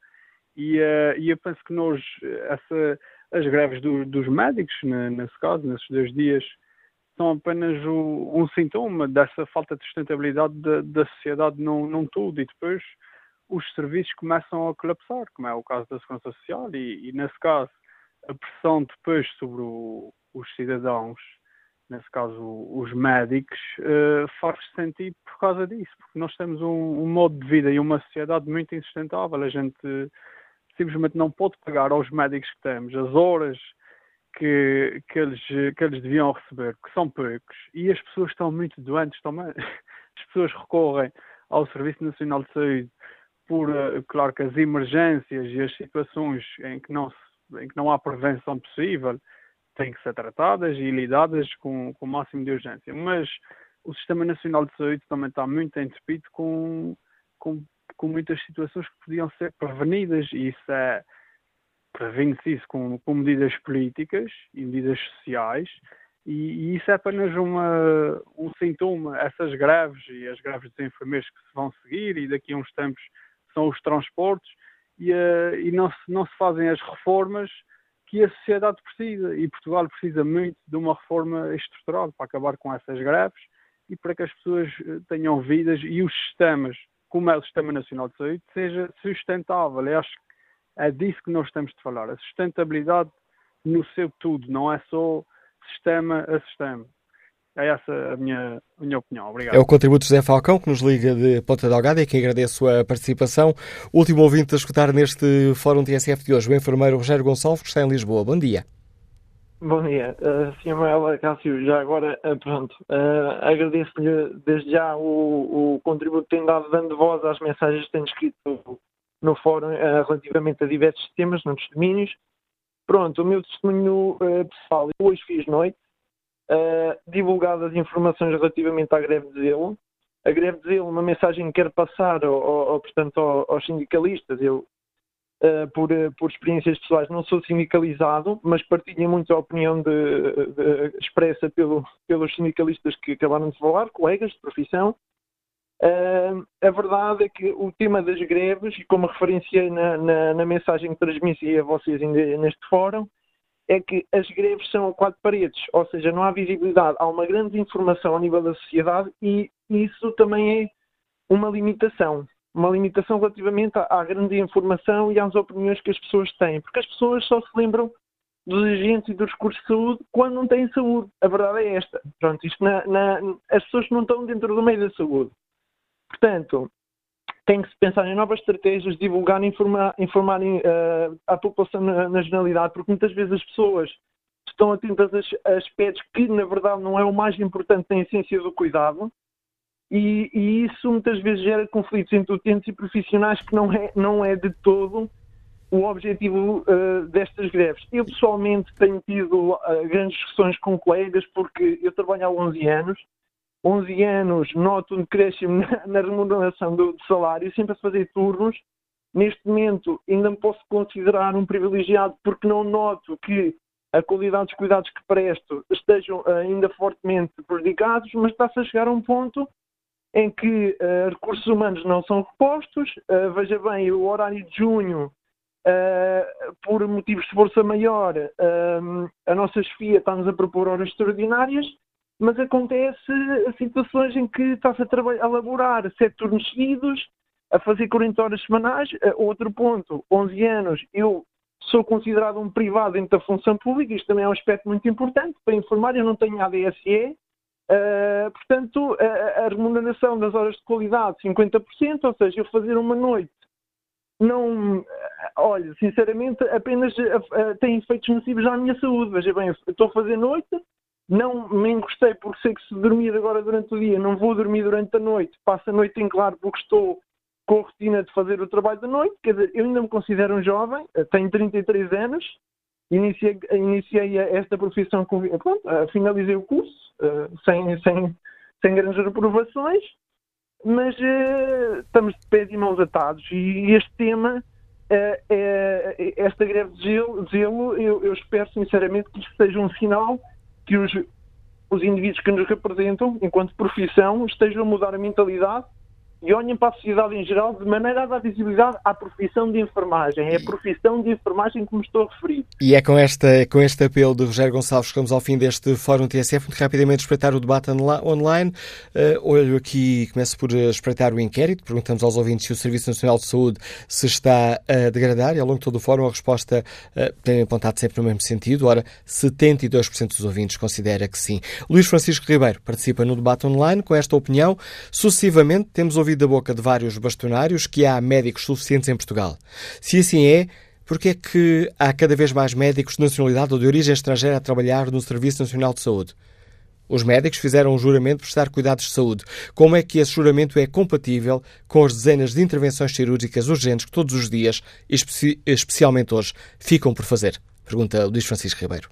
E, uh, e eu penso que nós, essa, as greves do, dos médicos, nesse caso, nesses dois dias, são apenas o, um sintoma dessa falta de sustentabilidade da, da sociedade num, num todo. E depois os serviços começam a colapsar, como é o caso da Segurança Social e, e nesse caso a pressão depois sobre o, os cidadãos, nesse caso os médicos, uh, faz-se sentir por causa disso, porque nós temos um, um, modo de vida e uma sociedade muito insustentável, a gente simplesmente não pode pagar aos médicos que temos. As horas que, que, eles, que eles deviam receber, que são poucos, e as pessoas estão muito doentes também. [LAUGHS] As pessoas recorrem ao Serviço Nacional de Saúde por, eh, claro que as emergências e as situações em que não, em que não há prevenção possível têm que ser tratadas e lidadas com, com o máximo de urgência. Mas o Sistema Nacional de Saúde também está muito entupido com, com, com muitas situações que podiam ser prevenidas e isso é previne-se isso com, com, medidas políticas e medidas sociais, e, e, isso é apenas uma, um sintoma. Essas greves e as greves dos enfermeiros que se vão seguir, e daqui a uns tempos são os transportes, e, uh, e não, se, não se fazem as reformas que a sociedade precisa. E Portugal precisa muito de uma reforma estrutural para acabar com essas greves e para que as pessoas eh, tenham vidas e os sistemas, como é o Sistema Nacional de Saúde, seja sustentável. Eu acho é disso que nós estamos de falar. A sustentabilidade no seu tudo, não é só sistema a sistema. É essa a minha, a minha opinião. Obrigado. É o contributo de José Falcão, que nos liga de Ponta Delgada e que agradeço a participação. Último ouvinte a escutar neste Fórum TSF de hoje, o enfermeiro Rogério Gonçalves, que está em Lisboa. Bom dia. Bom dia, uh, Sra. Manuela Cássio, já agora, uh, pronto, uh, agradeço-lhe desde já o, o contributo que tem dado, dando voz às mensagens que tem escrito no fórum uh, relativamente a diversos temas, noutros domínios. Pronto, o meu testemunho uh, pessoal, eu hoje fiz noite, uh, divulgadas informações relativamente à greve de zelo. A greve de zelo, uma mensagem que quero passar, ao, ao, portanto, aos sindicalistas. Eu, por, por experiências pessoais, não sou sindicalizado, mas partilho muito a opinião de, de, expressa pelo, pelos sindicalistas que acabaram de falar, colegas de profissão, Uh, a verdade é que o tema das greves, e como referenciei na, na, na mensagem que transmiti a vocês neste fórum, é que as greves são quatro paredes, ou seja, não há visibilidade, há uma grande informação a nível da sociedade e isso também é uma limitação. Uma limitação relativamente à, à grande informação e às opiniões que as pessoas têm, porque as pessoas só se lembram dos agentes e dos recursos de saúde quando não têm saúde. A verdade é esta. Pronto, isto na, na, as pessoas não estão dentro do meio da saúde. Portanto, tem que se pensar em novas estratégias, divulgar, informar, informarem uh, a população na, na, generalidade, porque muitas vezes as pessoas estão atentas a, aspectos que, na verdade, não é o mais importante na essência do cuidado. e, e, isso muitas vezes gera conflitos entre utentes e profissionais que não é, não é de todo o objetivo uh, destas greves. Eu pessoalmente tenho tido uh, grandes discussões com colegas porque eu trabalho há 11 anos, 11 anos noto um decréscimo na, remuneração do, do, salário, sempre a fazer turnos. Neste momento ainda me posso considerar um privilegiado porque não noto que a qualidade dos cuidados que presto estejam uh, ainda fortemente prejudicados, mas está-se a chegar a um ponto em que uh, recursos humanos não são repostos. Uh, veja bem, o horário de junho, uh, por motivos de força maior, a nossa chefia está-nos a propor horas extraordinárias, mas acontece situações em que está-se a, a elaborar sete turnos seguidos, a fazer 40 horas semanais. outro ponto, 11 anos, eu sou considerado um privado dentro da função pública, isto também é um aspecto muito importante para informar, eu não tenho ADSE, Uh, portanto, a, a, remuneração das horas de qualidade, 50%, ou seja, eu fazer uma noite, não, olha, sinceramente, apenas tem efeitos nocivos à minha saúde. Veja bem, estou a fazer noite, não me encostei porque sei que se dormir agora durante o dia, não vou dormir durante a noite, passo a noite em claro porque estou com a rotina de fazer o trabalho da noite. Quer dizer, eu ainda me considero um jovem, tenho 33 anos, iniciei, iniciei esta profissão, com, pronto, finalizei o curso, uh, sem, sem, sem grandes reprovações, mas estamos de pés e mãos atados. E este tema, é, esta greve de eu, eu, espero sinceramente que isto seja um sinal que os, os indivíduos que nos representam, enquanto profissão, estejam a mudar a mentalidade e olhem para a sociedade em geral de maneira a dar visibilidade à profissão de enfermagem. É a profissão de enfermagem que me estou a referir. E é com, esta, com este apelo de Rogério Gonçalves que estamos ao fim deste Fórum TSF. Muito rapidamente espreitar o debate online. Uh, olho aqui, começo por espreitar o inquérito. Perguntamos aos ouvintes se o Serviço Nacional de Saúde se está a degradar e ao longo de todo o Fórum a resposta uh, tem apontado sempre no mesmo sentido. Ora, 72% dos ouvintes considera que sim. Luís Francisco Ribeiro participa no debate online com esta opinião. Sucessivamente, temos ouvido ouvido da boca de vários bastonários que há médicos suficientes em Portugal. Se assim é, porque é que há cada vez mais médicos de nacionalidade ou de origem estrangeira a trabalhar no Serviço Nacional de Saúde? Os médicos fizeram um juramento de prestar cuidados de saúde. Como é que esse juramento é compatível com as dezenas de intervenções cirúrgicas urgentes que todos os dias, especialmente hoje, ficam por fazer? Pergunta Luís Francisco Ribeiro.